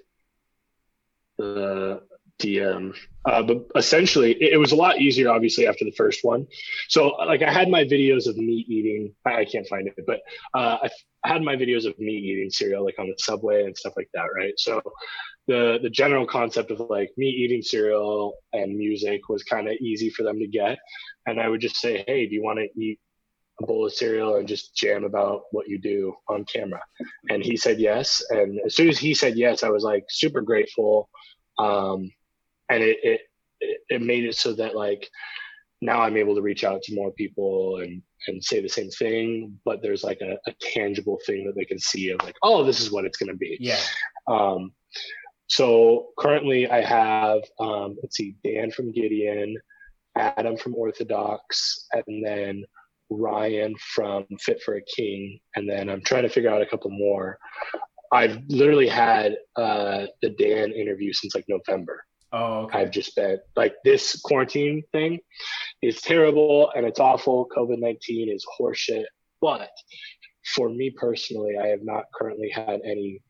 the DM. Uh, but essentially, it, it was a lot easier, obviously, after the first one. So, like, I had my videos of me eating. I, I can't find it, but uh, I, f- I had my videos of me eating cereal, like on the subway and stuff like that, right? So, the the general concept of like me eating cereal and music was kind of easy for them to get, and I would just say, "Hey, do you want to eat a bowl of cereal and just jam about what you do on camera. And he said yes. And as soon as he said yes, I was like super grateful. Um, and it, it, it, made it so that like now I'm able to reach out to more people and, and say the same thing, but there's like a, a tangible thing that they can see of like, oh, this is what it's going to be. Yeah. Um, so currently I have, um, let's see, Dan from Gideon, Adam from Orthodox, and then Ryan from Fit for a King, and then I'm trying to figure out a couple more. I've literally had uh, the Dan interview since like November. Oh, okay. I've just been like this quarantine thing is terrible and it's awful. COVID 19 is horseshit. But for me personally, I have not currently had any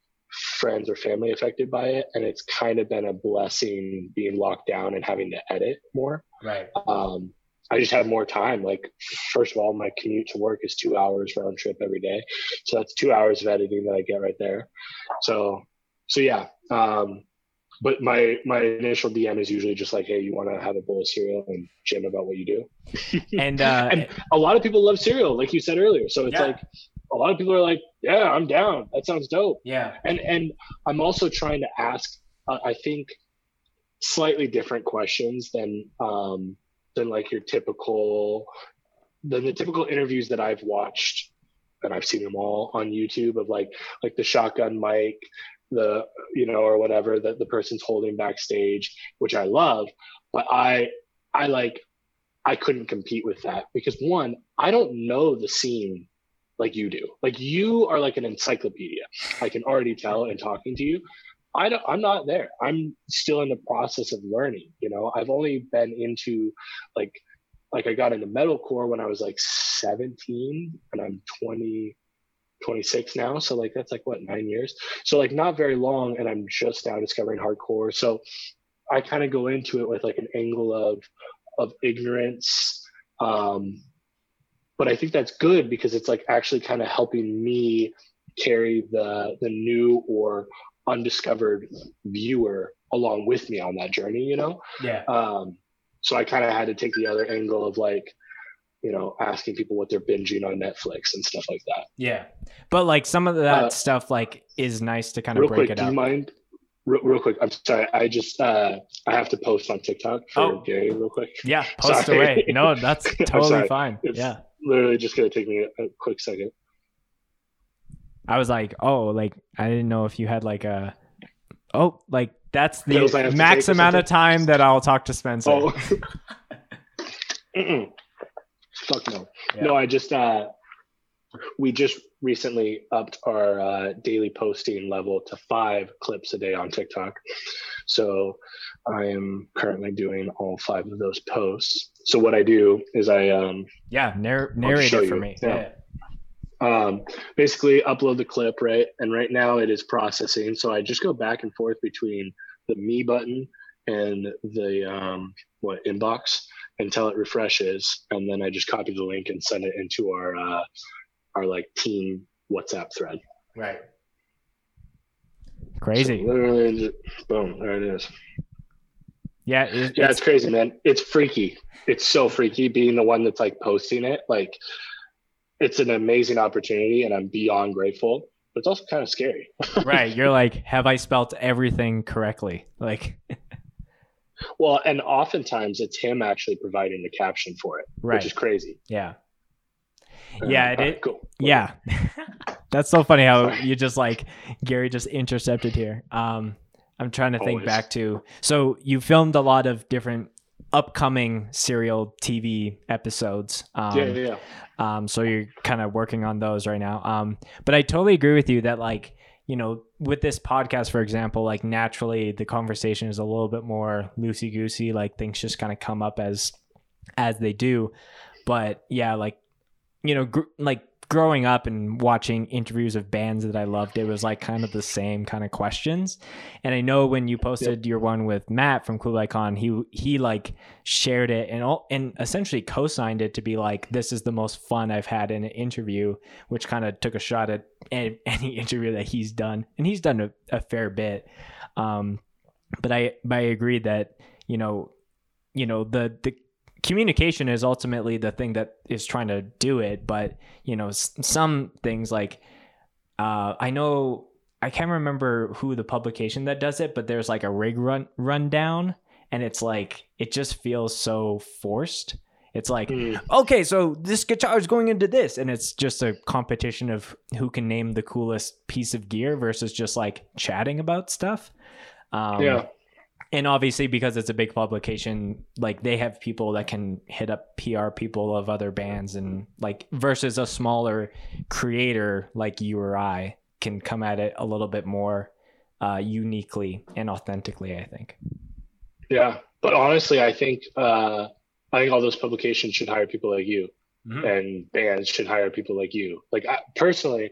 friends or family affected by it. And it's kind of been a blessing being locked down and having to edit more. Right. Um, I just have more time. Like, first of all, my commute to work is two hours round trip every day. So that's two hours of editing that I get right there. So, so yeah. Um, but my my initial DM is usually just like, hey, you want to have a bowl of cereal and jam about what you do. And uh, and a lot of people love cereal, like you said earlier. So it's Yeah. like a lot of people are like, yeah, I'm down. That sounds dope. yeah. And and I'm also trying to ask, uh, I think, slightly different questions than um, than like your typical than the typical interviews that I've watched, and I've seen them all on YouTube of like like the shotgun mic, the you know or whatever that the person's holding backstage, which I love, but I I like I couldn't compete with that because one I don't know the scene like you do. Like you are like an encyclopedia. I can already tell in talking to you. I don't, I'm not there. I'm still in the process of learning. You know, I've only been into like, like I got into metalcore when I was like 17 and I'm 20, 26 now. So like, that's like what, nine years. So like not very long. And I'm just now discovering hardcore. So I kind of go into it with like an angle of, of ignorance. Um, but I think that's good because it's like actually kind of helping me carry the the new or undiscovered viewer along with me on that journey, you know? Yeah. Um, so I kind of had to take the other angle of like, you know, asking people what they're binging on Netflix and stuff like that. Yeah. But like some of that Uh, stuff like is nice to kind of break quick, it do you mind? real, real quick. I'm sorry. I just uh, I have to post on TikTok for Oh. Gary real quick. Yeah, post Sorry. away. No, that's totally fine. It's Yeah. literally just gonna take me a, a quick second. I was like, oh, like I didn't know if you had like a, oh, like that's the max amount of time that I'll talk to Spencer. Oh. Fuck no. Yeah. No, I just uh we just recently upped our uh, daily posting level to five clips a day on TikTok. So I am currently doing all five of those posts. So what I do is I um Yeah, narr- narrate it for you. me. Yeah. um, basically upload the clip, right? And right now it is processing. So I just go back and forth between the me button and the um, what inbox until it refreshes, and then I just copy the link and send it into our uh, our like team WhatsApp thread. Right. So Crazy. literally, just, boom, there it is. Yeah. It, Yeah, it's, it's crazy, man. It's freaky. It's so freaky being the one that's like posting it. Like, it's an amazing opportunity, and I'm beyond grateful. But it's also kind of scary. right. You're like, have I spelt everything correctly? Like, Well, and oftentimes it's him actually providing the caption for it, right. which is crazy. yeah. Uh, Yeah, it right, is- cool. Yeah. That's so funny how Sorry. you just like Gary just intercepted here. Um I'm trying to think Always. back to so you filmed a lot of different upcoming cereal TV episodes. Um yeah, yeah, yeah. um so you're kind of working on those right now. Um but I totally agree with you that like you know, with this podcast, for example, like naturally the conversation is a little bit more loosey goosey. Like things just kind of come up as as they do. But yeah, like you know, gr- like growing up and watching interviews of bands that I loved, it was like kind of the same kind of questions. And I know when you posted your one with Matt from Kublai Khan, he he like shared it and all and essentially co-signed it to be like this is the most fun I've had in an interview, which kind of took a shot at any interview that he's done, and he's done a, a fair bit. Um, but I but I agree that you know, you know the the communication is ultimately the thing that is trying to do it. But you know, s- some things like uh, I know I can't remember who the publication that does it, but there's like a rig run rundown, and it's like it just feels so forced. It's like Mm, okay, so this guitar is going into this, and it's just a competition of who can name the coolest piece of gear versus just like chatting about stuff. Um, yeah, and obviously because it's a big publication, like they have people that can hit up PR people of other bands, and like versus a smaller creator like you or I can come at it a little bit more uh, uniquely and authentically. I think. yeah. But honestly, I think uh, I think all those publications should hire people like you, and bands should hire people like you. Like I, personally,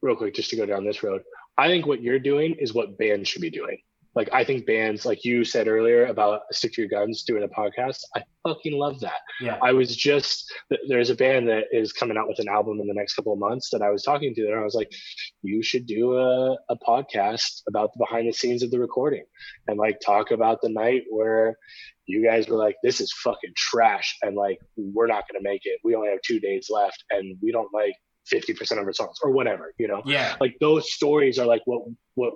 real quick, just to go down this road, I think what you're doing is what bands should be doing. Like I think bands, like you said earlier about stick to your guns, doing a podcast. I fucking love that. Yeah. I was just there's a band that is coming out with an album in the next couple of months that I was talking to, and I was like, you should do a, a podcast about the behind the scenes of the recording and like talk about the night where you guys were like, this is fucking trash, and like we're not gonna make it. We only have two days left, and we don't like 50% of our songs or whatever, you know Yeah. like those stories are like what what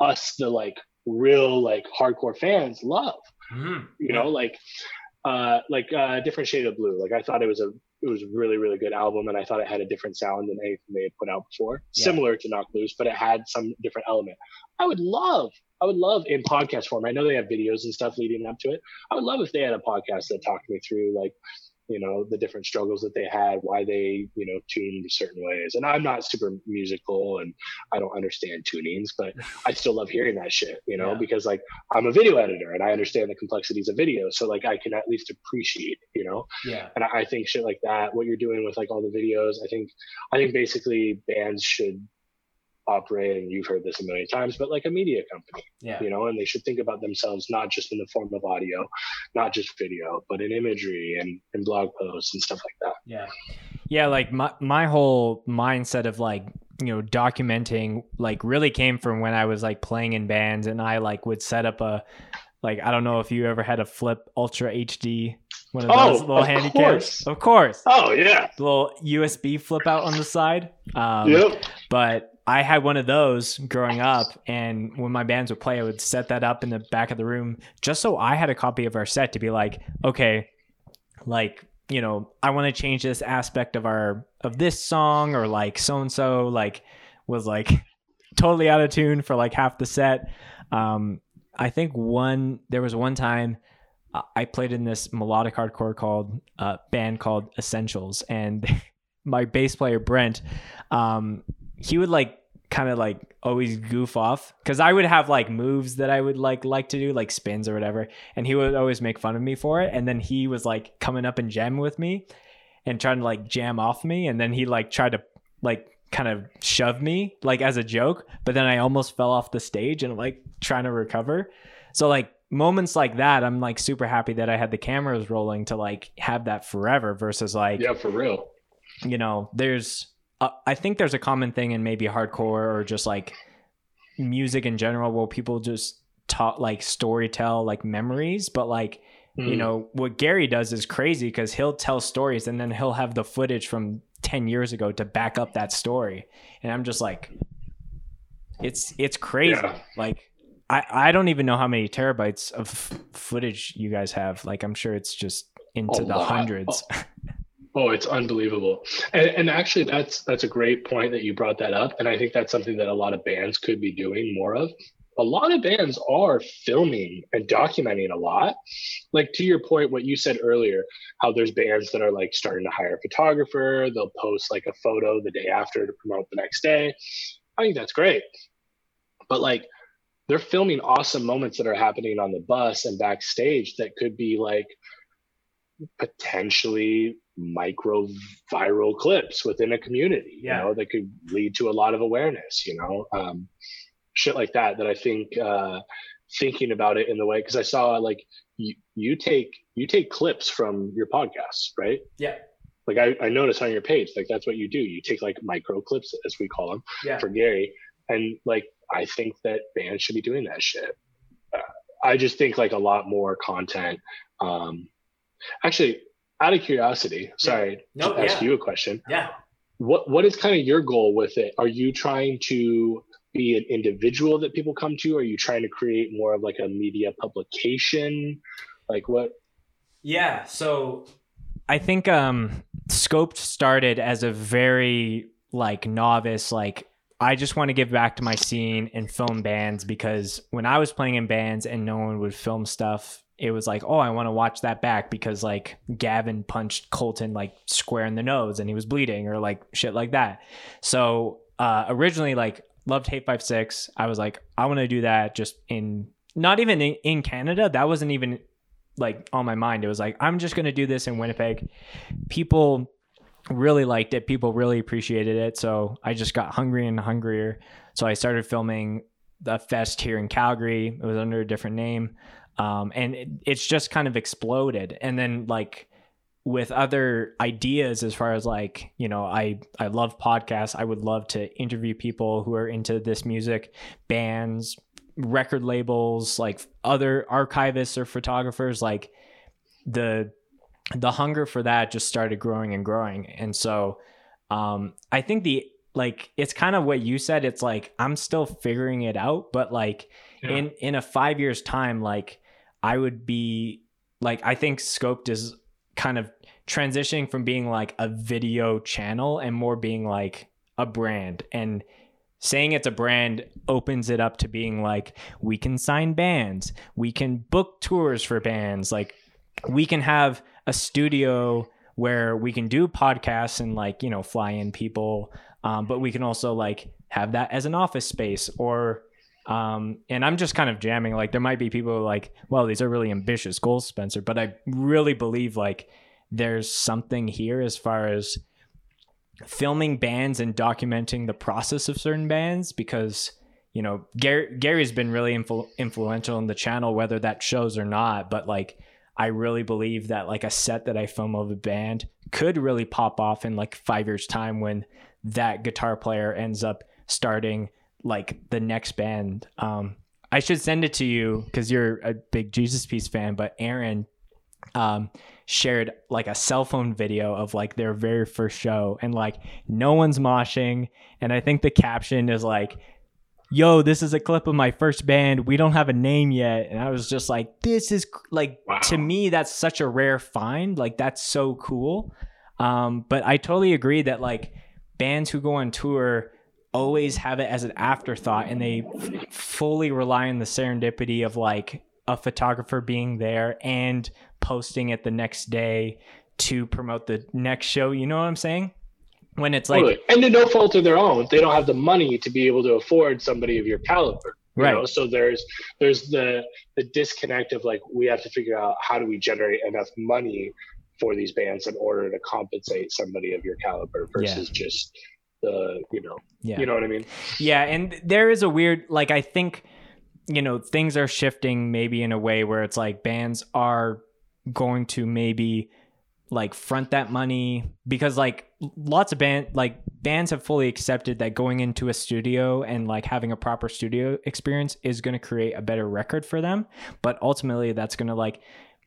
us the like real like hardcore fans love. You know like uh like uh different shade of blue. Like i thought it was a it was a really really good album and i thought it had a different sound than anything they had put out before. Yeah. similar to Knocked Loose but it had some different element. I would love i would love in podcast form i know they have videos and stuff leading up to it. I would love if they had a podcast that talked me through like you know the different struggles that they had why they you know tuned certain ways and i'm not super musical and i don't understand tunings but i still love hearing that shit you know Yeah. because like i'm a video editor and i understand the complexities of video so like i can at least appreciate you know Yeah. and I I think shit like that, what you're doing with like all the videos, I think, I think basically bands should operate, and you've heard this a million times, but like a media company, Yeah. you know, and they should think about themselves not just in the form of audio, not just video, but in imagery and, and blog posts and stuff like that. Yeah. Yeah, like my my whole mindset of like, you know, documenting like really came from when I was like playing in bands and I like would set up a like I don't know if you ever had a flip ultra HD one of Oh, those little of course. Of course. Oh yeah. The little USB flip out on the side. Um yep. but I had one of those growing up, and when my bands would play, I would set that up in the back of the room just so I had a copy of our set to be like, okay, like you know, I want to change this aspect of our of this song, or like so and so like was like totally out of tune for like half the set. Um, I think one there was one time I played in this melodic hardcore called uh, band called Essentials, and my bass player Brent, um, he would like kind of like always goof off because I would have like moves that I would like like to do like spins or whatever, and he would always make fun of me for it. And then he was like coming up and jamming with me and trying to like jam off me, and then he like tried to like kind of shove me like as a joke, but then I almost fell off the stage and like trying to recover. So like moments like that, I'm like super happy that I had the cameras rolling to like have that forever versus like yeah, for real. You know, there's uh, I think there's a common thing in maybe hardcore or just like music in general where people just talk like story tell like memories, but like mm. you hmm. know what Gary does is crazy because he'll tell stories and then he'll have the footage from 10 years ago to back up that story and i'm just like it's it's crazy yeah. like i i don't even know how many terabytes of footage you guys have like i'm sure it's just into a the lot. hundreds oh. it's unbelievable and, and actually that's that's a great point that you brought that up and i think that's something that a lot of bands could be doing more of a lot of bands are filming and documenting a lot. Like to your point, what you said earlier, how there's bands that are like starting to hire a photographer, they'll post like a photo the day after to promote the next day. I think that's great. But like they're filming awesome moments that are happening on the bus and backstage that could be like potentially micro viral clips within a community, yeah. you know, that could lead to a lot of awareness, you know. Um, shit like that that I think uh, thinking about it in the way because I saw like you, you take you take clips from your podcasts, right? Yeah. Like I, I noticed on your page, like that's what you do. You take like micro clips, as we call them, yeah. for Gary, and like I think that bands should be doing that shit. Uh, I just think like a lot more content. Um, actually, out of curiosity, sorry yeah. no, to ask yeah. you a question. Yeah. What what is kind of your goal with it? Are you trying to be an individual that people come to? Are you trying to create more of like a media publication? Like what? Yeah. So I think um Scoped started as a very like novice, like I just want to give back to my scene and film bands because when I was playing in bands and no one would film stuff, it was like, oh, I want to watch that back because like Gavin punched Colton like square in the nose and he was bleeding or like shit like that. So uh, originally, like loved Hate Five Six. I was like, I want to do that just in not even in, in Canada. That wasn't even like on my mind. It was like, I'm just going to do this in Winnipeg. People really liked it. People really appreciated it. So I just got hungry and hungrier. So I started filming the fest here in Calgary. It was under a different name. Um, and it, it's just kind of exploded. And then like with other ideas as far as like you know i i love podcasts i would love to interview people who are into this music bands record labels like other archivists or photographers like the the hunger for that just started growing and growing and so um i think the like it's kind of what you said it's like i'm still figuring it out but like yeah. in in a 5 years time like i would be like i think scoped is kind of transitioning from being like a video channel and more being like a brand. And saying it's a brand opens it up to being like we can sign bands we can book tours for bands like we can have a studio where we can do podcasts and like you know fly in people um, but we can also like have that as an office space or um, and i'm just kind of jamming like there might be people like well these are really ambitious goals spencer but i really believe like there's something here as far as filming bands and documenting the process of certain bands because you know Gary Gary's been really influ- influential in the channel whether that shows or not but like I really believe that like a set that I film of a band could really pop off in like 5 years time when that guitar player ends up starting like the next band. Um I should send it to you cuz you're a big Jesus Piece fan but Aaron um, shared like a cell phone video of like their very first show and like no one's moshing. And i think the caption is like yo this is a clip of my first band. We don't have a name yet. And i was just like this is like wow. to me that's such a rare find. Like that's so cool. Um, but i totally agree that like bands who go on tour always have it as an afterthought and they f- fully rely on the serendipity of like a photographer being there and posting it the next day to promote the next show. You know what I'm saying? When it's like, totally. and to no fault of their own, they don't have the money to be able to afford somebody of your caliber. You right. Know? So there's there's the the disconnect of like we have to figure out how do we generate enough money for these bands in order to compensate somebody of your caliber versus yeah. just the you know yeah. you know what I mean? Yeah, and there is a weird like I think you know things are shifting maybe in a way where it's like bands are going to maybe like front that money because like lots of band like bands have fully accepted that going into a studio and like having a proper studio experience is going to create a better record for them but ultimately that's going to like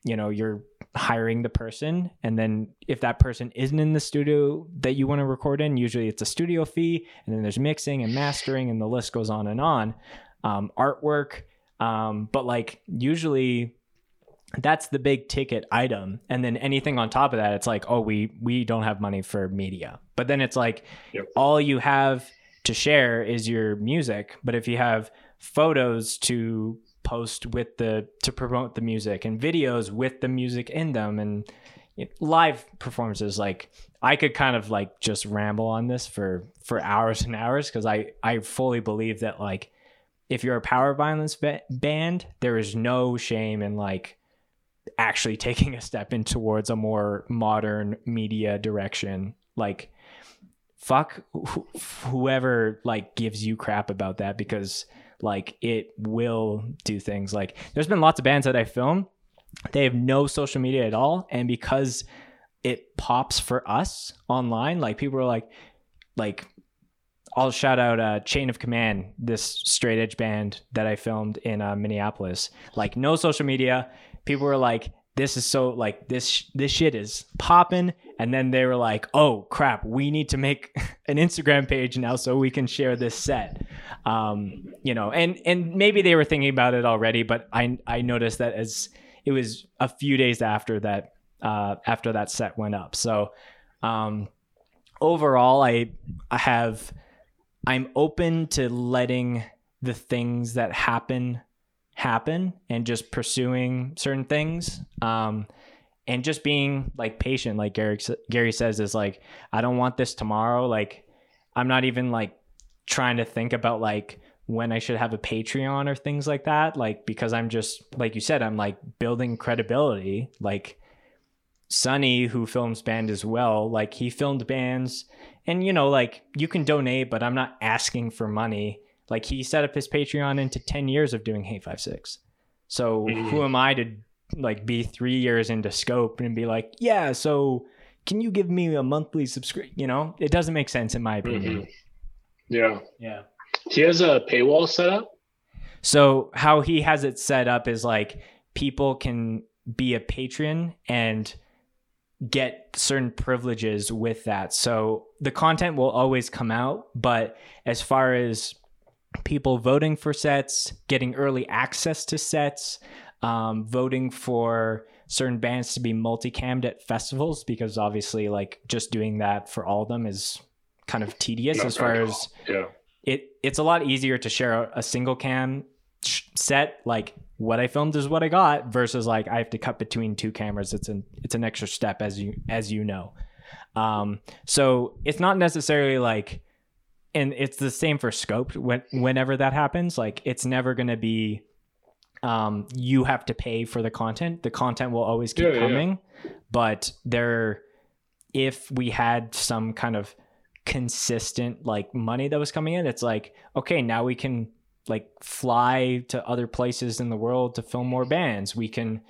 you know you're hiring the person and then if that person isn't in the studio that you want to record in usually it's a studio fee and then there's mixing and mastering and the list goes on and on um, artwork um, but like usually that's the big ticket item and then anything on top of that it's like oh we we don't have money for media but then it's like yep. all you have to share is your music but if you have photos to post with the to promote the music and videos with the music in them. And live performances like i could kind of like just ramble on this for for hours and hours because i i fully believe that like if you're a power violence ba- band there is no shame in like actually taking a step in towards a more modern media direction. Like fuck wh- whoever like gives you crap about that because like it will do things like there's been lots of bands that I film they have no social media at all and because it pops for us online like people are like like I'll shout out uh, Chain of Command, this straight edge band that I filmed in uh, Minneapolis. Like no social media, people were like, this is so like this this shit is popping. And then they were like oh crap we need to make an instagram page now so we can share this set. Um you know and and maybe they were thinking about it already but i i noticed that as it was a few days after that uh after that set went up. So um overall i i have i'm open to letting the things that happen happen and just pursuing certain things um, and just being like patient like Gary Gary says is like I don't want this tomorrow. Like I'm not even like trying to think about like when I should have a Patreon or things like that like because I'm just like you said I'm like building credibility. Like Sunny who films band as well like he filmed bands and you know like you can donate but I'm not asking for money like he set up his Patreon into 10 years of doing Hate5Six. So mm. who am I to like be three years into scope and be like, yeah, so can you give me a monthly subscription? You know, it doesn't make sense in my opinion. Mm-hmm. Yeah. Yeah. He has a paywall set up. So how he has it set up is like people can be a patron and get certain privileges with that. So the content will always come out, but as far as people voting for sets, getting early access to sets, um, voting for certain bands to be multicammed at festivals because obviously like just doing that for all of them is kind of tedious Not as far as yeah. it it's a lot easier to share a, a single cam set like what I filmed is what I got versus like I have to cut between two cameras. It's an it's an extra step as you as you know. Um so it's not necessarily like and it's the same for scoped when whenever that happens like it's never going to be um you have to pay for the content the content will always keep yeah, coming yeah. but there if we had some kind of consistent like money that was coming in it's like okay now we can like fly to other places in the world to film more bands we can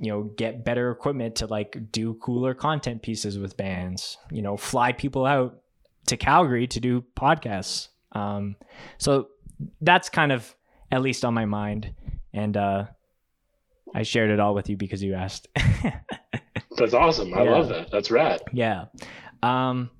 you know get better equipment to like do cooler content pieces with bands you know fly people out to Calgary to do podcasts. Um, so that's kind of at least on my mind. And uh, I shared it all with you because you asked. That's awesome. I Yeah. love that. That's rad. yeah. Um,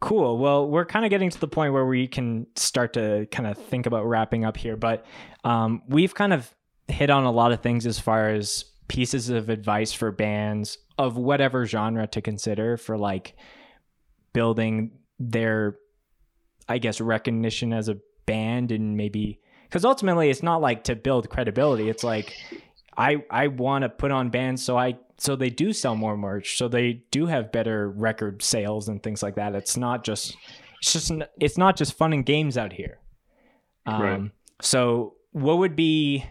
cool. Well, we're kind of getting to the point where we can start to kind of think about wrapping up here, but um, we've kind of hit on a lot of things as far as pieces of advice for bands of whatever genre to consider for like building their, I guess, recognition as a band and maybe because ultimately it's not like to build credibility. It's like I I want to put on bands so I so they do sell more merch, so they do have better record sales and things like that. It's not just it's just it's not just fun and games out here. Um, Right. So what would be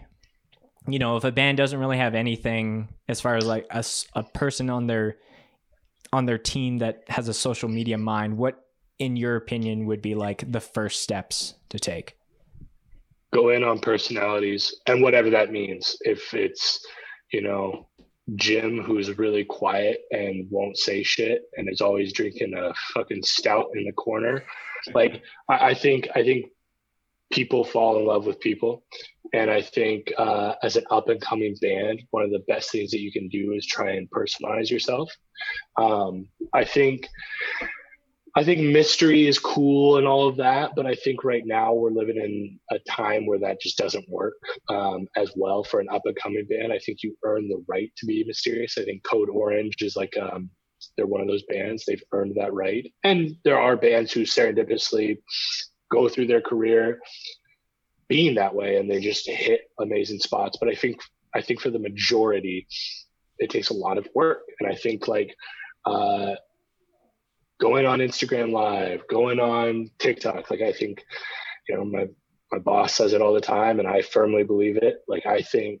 you know if a band doesn't really have anything as far as like a, a person on their on their team that has a social media mind what in your opinion would be like the first steps to take Go in on personalities and whatever that means. If it's, you know, Jim who's really quiet and won't say shit and is always drinking a fucking stout in the corner. Like I, I think I think people fall in love with people. And I think uh, as an up and coming band, one of the best things that you can do is try and personalize yourself. Um, I think I think mystery is cool and all of that, but I think right now we're living in a time where that just doesn't work um, as well for an up and coming band. I think you earn the right to be mysterious. I think Code Orange is like um, they're one of those bands. They've earned that right, and there are bands who serendipitously go through their career being that way, and they just hit amazing spots. But I think I think for the majority, it takes a lot of work, and I think like. Uh, going on Instagram live, going on TikTok. Like I think, you know, my my boss says it all the time and I firmly believe it. Like I think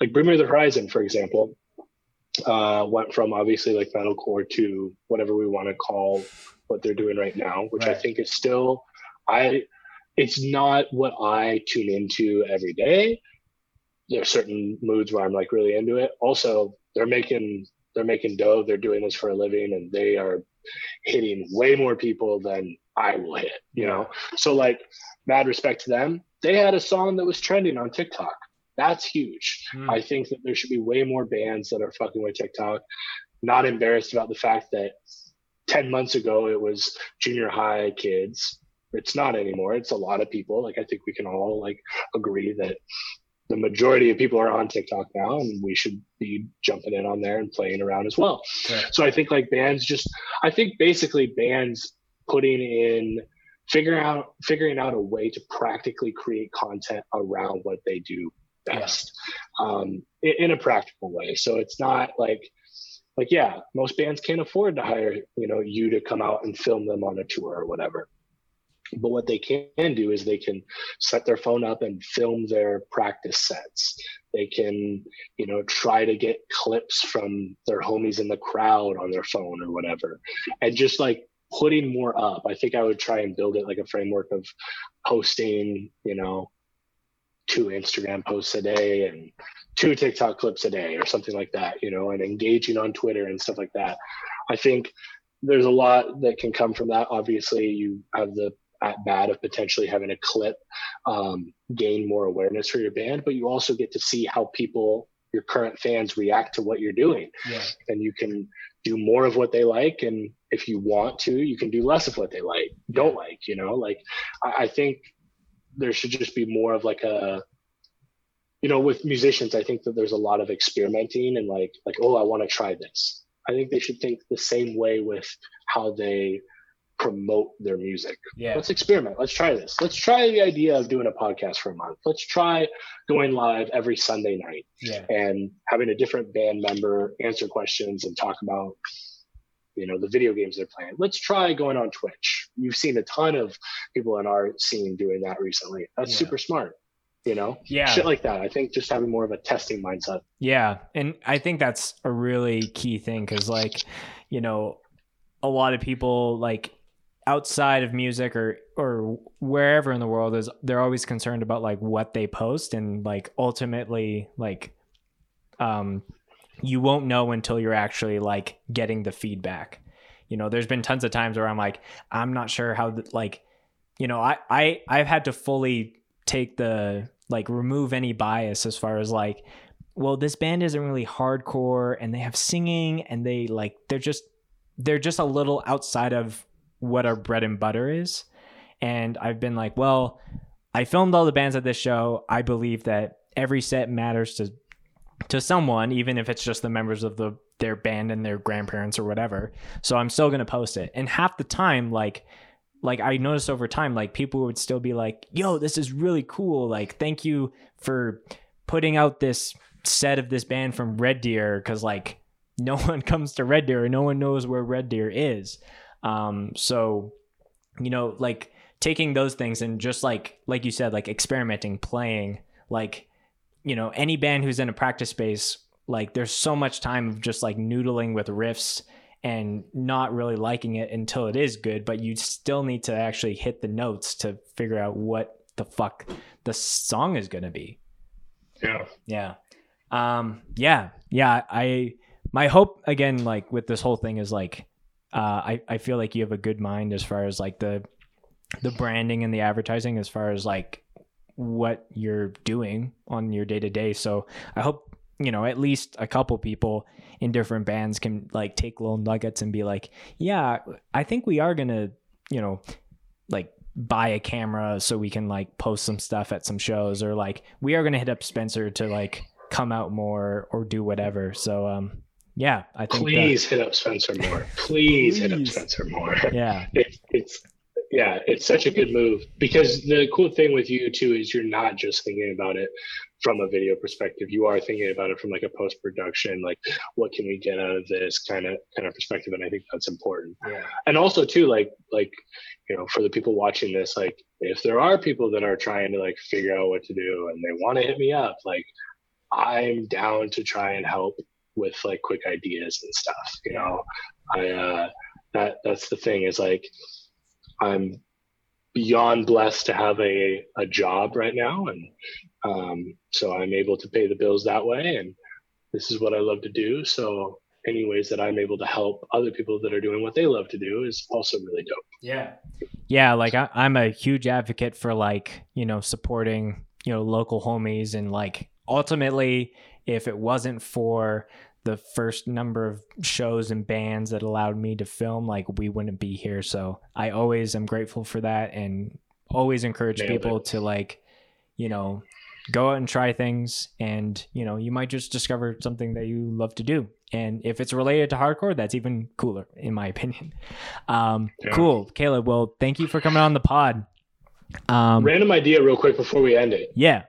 like Bring Me the Horizon, for example, uh, went from obviously like metalcore to whatever we want to call what they're doing right now, which I think is still I it's not what I tune into every day. There are certain moods where I'm like really into it. Also, they're making they're making dough. They're doing this for a living, and they are hitting way more people than I will hit. You know, so like mad respect to them. They had a song that was trending on TikTok. That's huge. Hmm. I think that there should be way more bands that are fucking with TikTok. Not embarrassed about the fact that 10 months ago it was junior high kids. It's not anymore. It's a lot of people. Like I think we can all like agree that the majority of people are on TikTok now and we should be jumping in on there and playing around as well. Sure. So I think like bands just I think basically bands putting in figuring out figuring out a way to practically create content around what they do best um, in, in a practical way. So it's not like like yeah, most bands can't afford to hire you know you to come out and film them on a tour or whatever. But what they can do is they can set their phone up and film their practice sets. They can, you know, try to get clips from their homies in the crowd on their phone or whatever. And just like putting more up. I think I would try and build it like a framework of posting, you know, two Instagram posts a day and two TikTok clips a day or something like that, you know, and engaging on Twitter and stuff like that. I think there's a lot that can come from that. Obviously, you have the at bat of potentially having a clip um, gain more awareness for your band, but you also get to see how people, your current fans, react to what you're doing, Yeah. and you can do more of what they like, and if you want to, you can do less of what they like, don't like. You know, like I, I think there should just be more of like a you know with musicians i think that there's a lot of experimenting and like like oh i want to try this i think they should think the same way with how they promote their music. Yeah. let's experiment. Let's try this. Let's try the idea of doing a podcast for a month. Let's try going live every sunday night Yeah. and having a different band member answer questions and talk about you know the video games they're playing. Let's try going on twitch. You've seen a ton of people in our scene doing that recently. That's Yeah. super smart you know? Yeah. shit like that. I think just having more of a testing mindset. Yeah, and I think that's a really key thing because, like, you know, a lot of people like outside of music or or wherever in the world is they're always concerned about like what they post and like ultimately like um you won't know until you're actually like getting the feedback. You know, there's been tons of times where I'm like, I'm not sure how th- like, you know, I I I've had to fully take the like remove any bias as far as like well, this band isn't really hardcore and they have singing and they like they're just they're just a little outside of what our bread and butter is. And I've been like, well, I filmed all the bands at this show. I believe that every set matters to to someone, even if it's just the members of the their band and their grandparents or whatever. So I'm still gonna post it. And half the time, like like I noticed over time, like people would still be like, yo, this is really cool. Like, thank you for putting out this set of this band from Red Deer because like no one comes to Red Deer, no one knows where Red Deer is. Um, so you know, like taking those things and just like like you said, like experimenting, playing, like you know, any band who's in a practice space, like there's so much time of just like noodling with riffs and not really liking it until it is good, but you still need to actually hit the notes to figure out what the fuck the song is going to be. Yeah. Yeah. Um, yeah. Yeah. I, my hope again, like with this whole thing is like, uh, I, I feel like you have a good mind as far as like the, the branding and the advertising as far as like what you're doing on your day to day. So I hope, you know, at least a couple people in different bands can like take little nuggets and be like, yeah, I think we are to, you know, like buy a camera so we can like post some stuff at some shows or like we are to hit up Spencer to like come out more or do whatever. So um yeah, I think please that, hit up Spencer more. Please, please, hit up Spencer more. Yeah. It, it's yeah, it's such a good move because the cool thing with you too is you're not just thinking about it from a video perspective. You are thinking about it from like a post production, like what can we get out of this kind of kind of perspective, and I think that's important. Yeah. And also too, like like you know, for the people watching this, like if there are people that are trying to like figure out what to do and they want to hit me up, like I'm down to try and help with like quick ideas and stuff. You know, I uh, that that's the thing is like I'm beyond blessed to have a, a job right now. And um, so I'm able to pay the bills that way. And this is what I love to do. So any ways that I'm able to help other people that are doing what they love to do is also really dope. Yeah. Yeah. Like I, I'm a huge advocate for like, you know, supporting, you know, local homies and like ultimately if it wasn't for the first number of shows and bands that allowed me to film, like we wouldn't be here. So I always am grateful for that and always encourage Nailed people it. to like, you know, go out and try things and, you know, you might just discover something that you love to do. And if it's related to hardcore, that's even cooler, in my opinion. Um, yeah. Cool. Caleb, well, thank you for coming on the pod. Um, Random idea, real quick, before we end it. Yeah.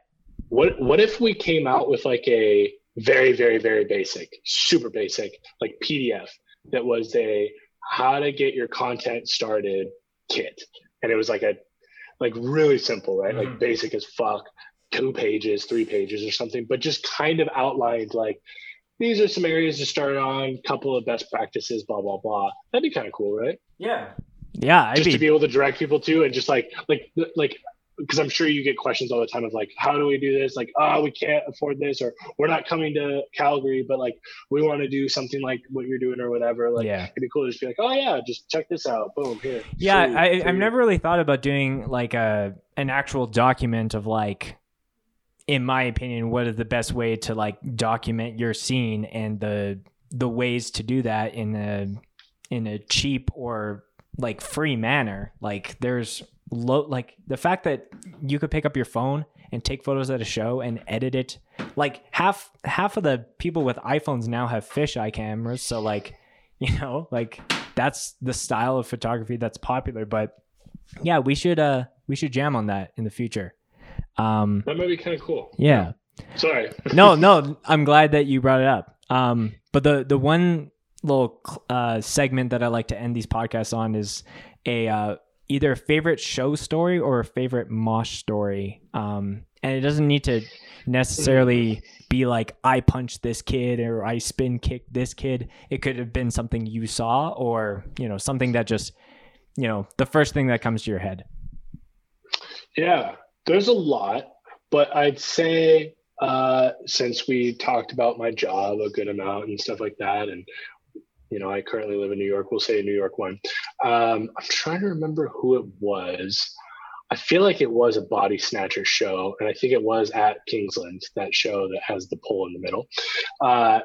What What if we came out with like a very, very, very basic, super basic, like PDF that was a how to get your content started kit. And it was like a, like really simple, right? Mm-hmm. Like basic as fuck, two pages, three pages or something, but just kind of outlined like, these are some areas to start on, couple of best practices, blah, blah, blah. That'd be kind of cool, right? Yeah. Yeah. I'd just be... to be able to direct people to and just like, like, like because I'm sure you get questions all the time of like, how do we do this? Like, oh, we can't afford this, or we're not coming to Calgary, but like we want to do something like what you're doing or whatever. Like, yeah. it'd be cool to just be like, oh yeah, just check this out. Boom, here. Yeah, I, I've never really thought about doing like a an actual document of like, in my opinion, what is the best way to like document your scene and the the ways to do that in a in a cheap or like free manner. Like, there's low like the fact that you could pick up your phone and take photos at a show and edit it like half half of the people with iPhones now have fisheye cameras so like you know like that's the style of photography that's popular but yeah we should uh we should jam on that in the future. Um that might be kind of cool. yeah. Sorry. No no i'm glad that you brought it up. Um but the the one little uh segment that i like to end these podcasts on is a uh either a favorite show story or a favorite mosh story. Um, and it doesn't need to necessarily be like I punched this kid or I spin kicked this kid. It could have been something you saw or you know something that just you know the first thing that comes to your head. Yeah, there's a lot, but I'd say uh, since we talked about my job a good amount and stuff like that, and you know, I currently live in New York. We'll say New York one. Um, I'm trying to remember who it was. I feel like it was a Bodysnatcher show, and I think it was at Kingsland, that show that has the pole in the middle. Uh,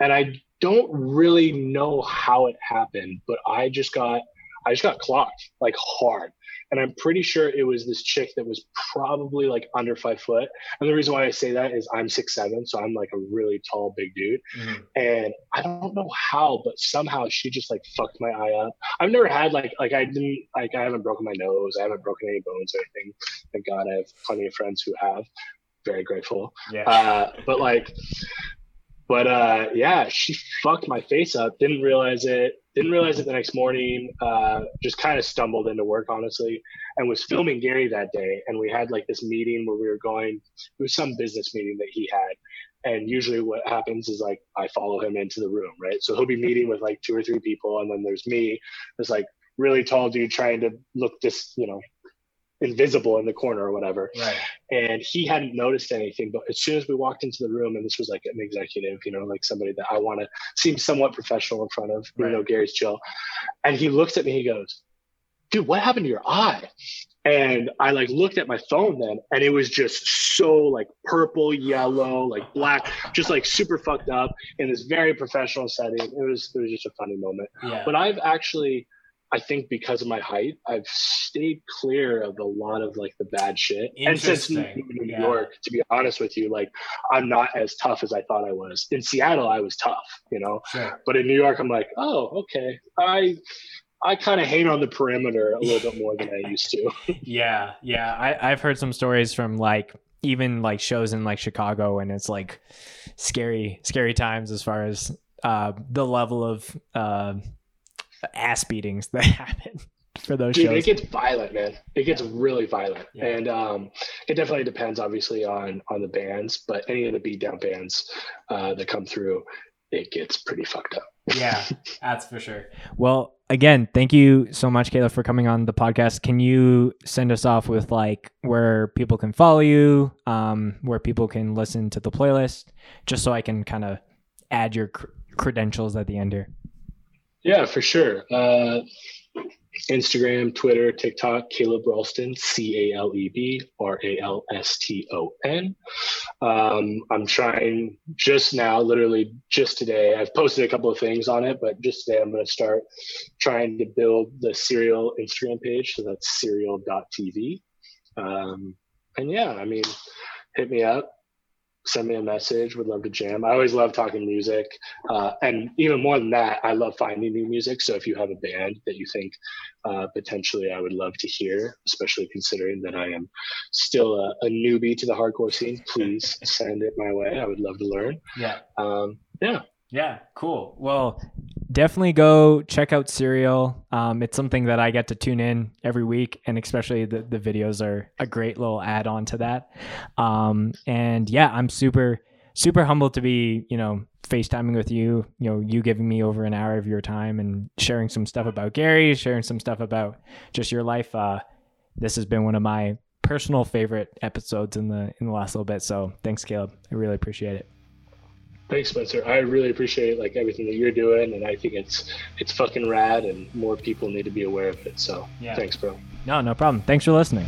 and I don't really know how it happened, but I just got I just got clocked like hard. And I'm pretty sure it was this chick that was probably like under five foot. And the reason why I say that is I'm six seven, so I'm like a really tall, big dude. Mm-hmm. And I don't know how, but somehow she just like fucked my eye up. I've never had like like I didn't like I haven't broken my nose, I haven't broken any bones or anything. Thank God I have plenty of friends who have. Very grateful. Yeah. Uh, but like but uh, yeah, she fucked my face up. Didn't realize it. Didn't realize it the next morning. Uh, just kind of stumbled into work, honestly, and was filming Gary that day. And we had like this meeting where we were going. It was some business meeting that he had. And usually, what happens is like I follow him into the room, right? So he'll be meeting with like two or three people, and then there's me, this like really tall dude trying to look this, you know, invisible in the corner or whatever. Right. And he hadn't noticed anything. But as soon as we walked into the room, and this was like an executive, you know, like somebody that I want to seem somewhat professional in front of, right. you know, Gary's chill. And he looks at me, he goes, dude, what happened to your eye? And I like looked at my phone then, and it was just so like purple, yellow, like black, just like super fucked up in this very professional setting. It was it was just a funny moment. Yeah. But I've actually I think because of my height, I've stayed clear of a lot of like the bad shit. And since New yeah. York, to be honest with you, like I'm not as tough as I thought I was. In Seattle, I was tough, you know. Sure. But in New York, I'm like, oh, okay. I I kind of hang on the perimeter a little bit more than I used to. yeah, yeah. I, I've heard some stories from like even like shows in like Chicago, and it's like scary, scary times as far as uh, the level of. Uh, ass beatings that happen for those Dude, shows. It gets violent, man. It gets really violent, yeah. and um, it definitely depends, obviously, on on the bands. But any of the beatdown bands uh, that come through, it gets pretty fucked up. yeah, that's for sure. Well, again, thank you so much, Caleb, for coming on the podcast. Can you send us off with like where people can follow you, um, where people can listen to the playlist, just so I can kind of add your cr- credentials at the end here? Yeah, for sure. Uh, Instagram, Twitter, TikTok, Caleb Ralston, C A L E B R A L S T O N. Um, I'm trying just now, literally just today. I've posted a couple of things on it, but just today I'm going to start trying to build the cereal Instagram page. So that's cereal.tv. Um, and yeah, I mean, hit me up send me a message. Would love to jam. I always love talking music, uh, and even more than that, I love finding new music. So if you have a band that you think uh, potentially I would love to hear, especially considering that I am still a, a newbie to the hardcore scene, please send it my way. I would love to learn. Yeah. Um, yeah. Yeah, cool. Well, definitely go check out Cereal. Um, it's something that I get to tune in every week, and especially the, the videos are a great little add on to that. Um, and yeah, I'm super, super humbled to be, you know, FaceTiming with you, you know, you giving me over an hour of your time and sharing some stuff about Gary, sharing some stuff about just your life. Uh, this has been one of my personal favorite episodes in the in the last little bit. So thanks, Caleb. I really appreciate it. Thanks, Spencer. I really appreciate like everything that you're doing, and I think it's it's fucking rad, and more people need to be aware of it. So, yeah. thanks, bro. No, no problem. Thanks for listening.